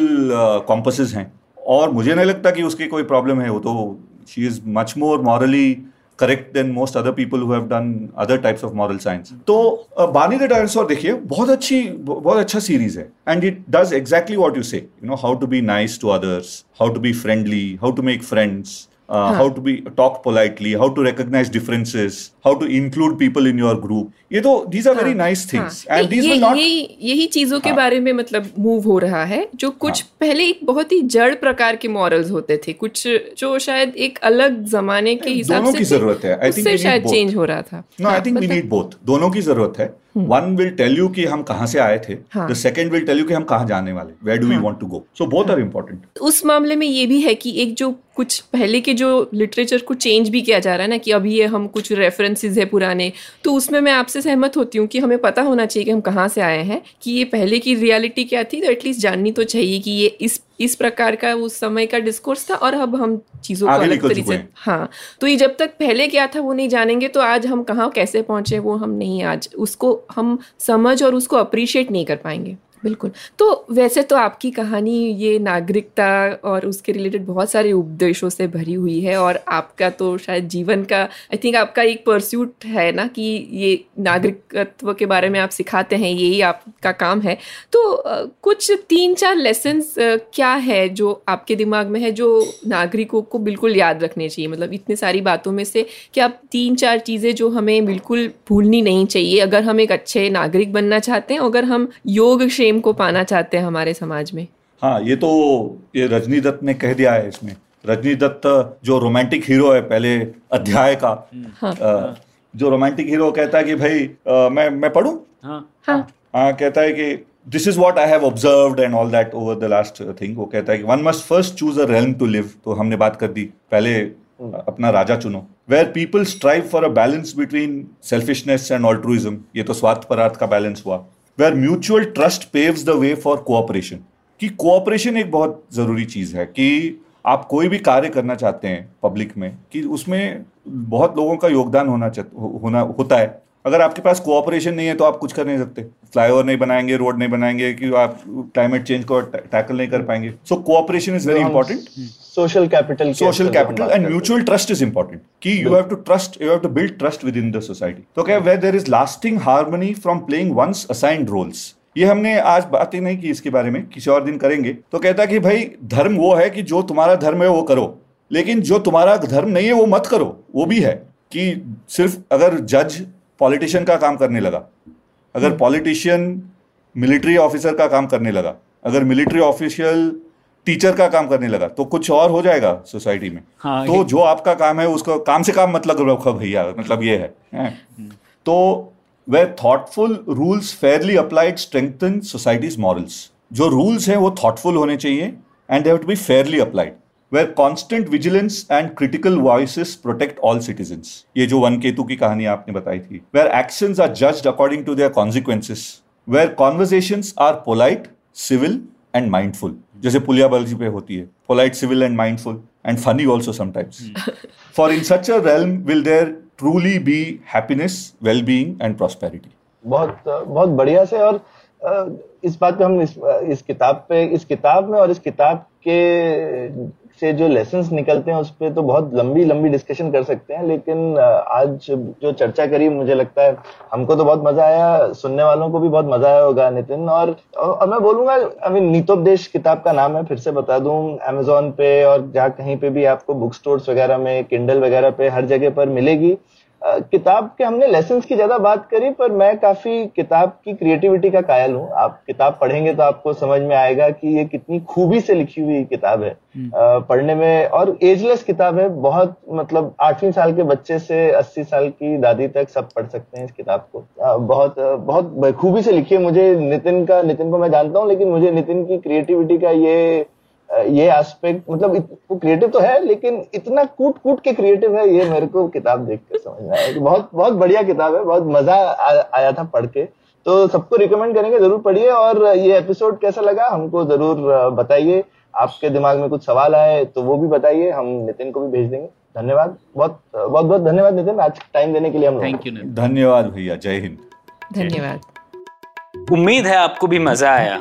कॉम्पसेस uh, हैं। और मुझे नहीं लगता कि उसकी कोई प्रॉब्लम है वो तो she is much more morally correct than most other people done other types of moral science तो बानी द डायनासोर देखिए, बहुत अच्छी, बहुत अच्छा सीरीज़ है। And it does exactly what you say you know how to be nice to others how to be friendly how to make friends uh, how to be talk politely, how to recognize differences, how to include people in your group. ये तो these are very nice things हाँ. and these will not यही यही चीज़ों के बारे में मतलब मूव हो रहा है जो कुछ पहले एक बहुत ही जड़ प्रकार के मॉरल्स होते थे कुछ जो शायद एक अलग जमाने के हिसाब से दोनों की ज़रूरत है आई थिंक शायद चेंज हो रहा था no I think we need both दोनों की ज़रूरत है वन विल टेल यू कि हम कहाँ से आए थे। The second will tell you कि हम कहाँ जाने वाले। Where do we want to go so both are important उस मामले में ये भी है कि एक जो कुछ पहले के जो लिटरेचर को चेंज भी किया जा रहा है ना कि अभी ये हम कुछ रेफरेंसेस है पुराने तो उसमें मैं आपसे सहमत होती हूँ कि हमें पता होना चाहिए कि हम कहाँ से आए हैं कि ये पहले की रियलिटी क्या थी तो एटलीस्ट जाननी तो चाहिए कि ये इस इस प्रकार का उस समय का डिस्कोर्स था और अब हम चीज़ों को अलग तरीके से हाँ। तो ये जब तक पहले क्या था वो नहीं जानेंगे तो आज हम कहाँ कैसे पहुँचे वो हम नहीं आज उसको हम समझ और उसको अप्रिशिएट नहीं कर पाएँगे। बिल्कुल। तो वैसे तो आपकी कहानी, ये नागरिकता और उसके रिलेटेड बहुत सारे उपदेशों से भरी हुई है और आपका तो शायद जीवन का आई थिंक आपका एक परस्यूट है ना कि ये नागरिकत्व के बारे में आप सिखाते हैं यही आपका काम है। तो कुछ तीन चार लेसन्स क्या है जो आपके दिमाग में है जो नागरिकों को बिल्कुल याद रखने चाहिए? मतलब इतनी सारी बातों में से कि आप तीन चार चीज़ें जो हमें बिल्कुल भूलनी नहीं चाहिए। अगर हम एक अच्छे नागरिक बनना चाहते हैं, अगर हम योग प्रेम को पाना चाहते हैं हमारे समाज में। हाँ ये तो ये रजनी दत्त ने कह दिया है इसमें। रजनी दत्त जो रोमांटिक हीरो है पहले अध्याय का हाँ, आ, जो रोमांटिक हीरो कहता है कि भाई आ, मैं मैं पढ़ू? हाँ, हाँ, हाँ कहता है कि this is what I have observe and all that over the last thing वो कहता है कि one must first choose a realm to live तो हमने बात कर दी पहले अपना राजा चुनो। Where people strive for a balance between selfishness and altruism ये तो स्वार्थ परार्थ का बैलेंस हुआ। Where mutual trust paves the way for cooperation कि कोऑपरेशन एक बहुत ज़रूरी चीज़ है कि आप कोई भी कार्य करना चाहते हैं पब्लिक में, कि उसमें बहुत लोगों का योगदान होना होना, होता है। अगर आपके पास कोऑपरेशन नहीं है तो आप कुछ कर नहीं सकते। फ्लाईओवर नहीं बनाएँगे रोड नहीं बनाएँगे कि आप क्लाइमेट चेंज को टैकल नहीं कर पाएँगे। So cooperation is very important social capital social capital and mutual trust is important कि you have to trust you have to build trust within the society तो क्या where there is lasting harmony from playing one's assigned roles ये हमने आज बात ही नहीं की इसके बारे में किसी और दिन करेंगे। तो कहता कि भाई धर्म वो है कि जो तुम्हारा धर्म है वो करो। लेकिन जो तुम्हारा धर्म नहीं है वो मत करो वो भी है कि सिर्फ़ अगर जज पॉलिटिशियन का काम करने लगा। अगर पॉलिटिशियन मिलिट्री ऑफिसर का काम करने लगा अगर मिलिट्री ऑफिशियल टीचर का काम करने लगा तो कुछ और हो जाएगा सोसाइटी में। हाँ, तो जो आपका काम है उसको काम से काम मतलब रखो भैया मतलब ये है, है? तो वे thoughtful rules fairly applied strengthen society's morals जो रूल्स हैं वो थॉटफुल होने चाहिए and they to be fairly applied where constant vigilance and critical voice protect all citizen ये जो वन केतु की कहानी आपने बताई थी where action are judged according to their consequences where conversation are polite civil and mindful जैसे पुलियाबाजी पे होती है polite civil and mindful and funny also sometimes for in such a realm will there truly be happiness well being and prosperity बहुत बहुत बढ़िया से और इस बात पे हम इस, इस किताब पे इस किताब में और इस किताब के से जो लेसन निकलते हैं उस पर तो बहुत लंबी लंबी डिस्कशन कर सकते हैं लेकिन आज जो चर्चा करी मुझे लगता है हमको तो बहुत मज़ा आया सुनने वालों को भी बहुत मज़ा आया होगा नितिन और, और मैं बोलूँगा आई मीन नीतोपदेश किताब का नाम है फिर से बता दू अमेजोन पे और जहाँ कहीं पे भी आपको बुक स्टोर वगैरह में किंडल वगैरह पे हर जगह पर मिलेगी। किताब के हमने लेसन की ज़्यादा बात करी पर मैं काफ़ी किताब की क्रिएटिविटी का कायल हूँ। आप किताब पढ़ेंगे तो आपको समझ में आएगा कि ये कितनी खूबी से लिखी हुई किताब है। हम्म। पढ़ने में और एजलेस किताब है। बहुत मतलब आठवीं साल के बच्चे से अस्सी साल की दादी तक सब पढ़ सकते हैं इस किताब को। बहुत बहुत खूबी से लिखी है। मुझे नितिन का नितिन को मैं जानता हूँ लेकिन मुझे नितिन की क्रिएटिविटी का ये ये एस्पेक्ट मतलब वो क्रिएटिव तो है लेकिन इतना कूट कूट के क्रिएटिव है ये मेरे को किताब देख कर समझ में आया। बहुत बहुत बढ़िया किताब है बहुत मज़ा आया था पढ़ के। तो सबको रिकमेंड करेंगे ज़रूर पढ़िए और ये एपिसोड कैसा लगा हमको ज़रूर बताइए। आपके दिमाग में कुछ सवाल आए तो वो भी बताइए हम नितिन को भी भेज देंगे। धन्यवाद। बहुत बहुत बहुत धन्यवाद नितिन आज टाइम देने के लिए हम थैंक यू धन्यवाद भैया जय हिंद। धन्यवाद। उम्मीद है आपको भी मज़ा आया।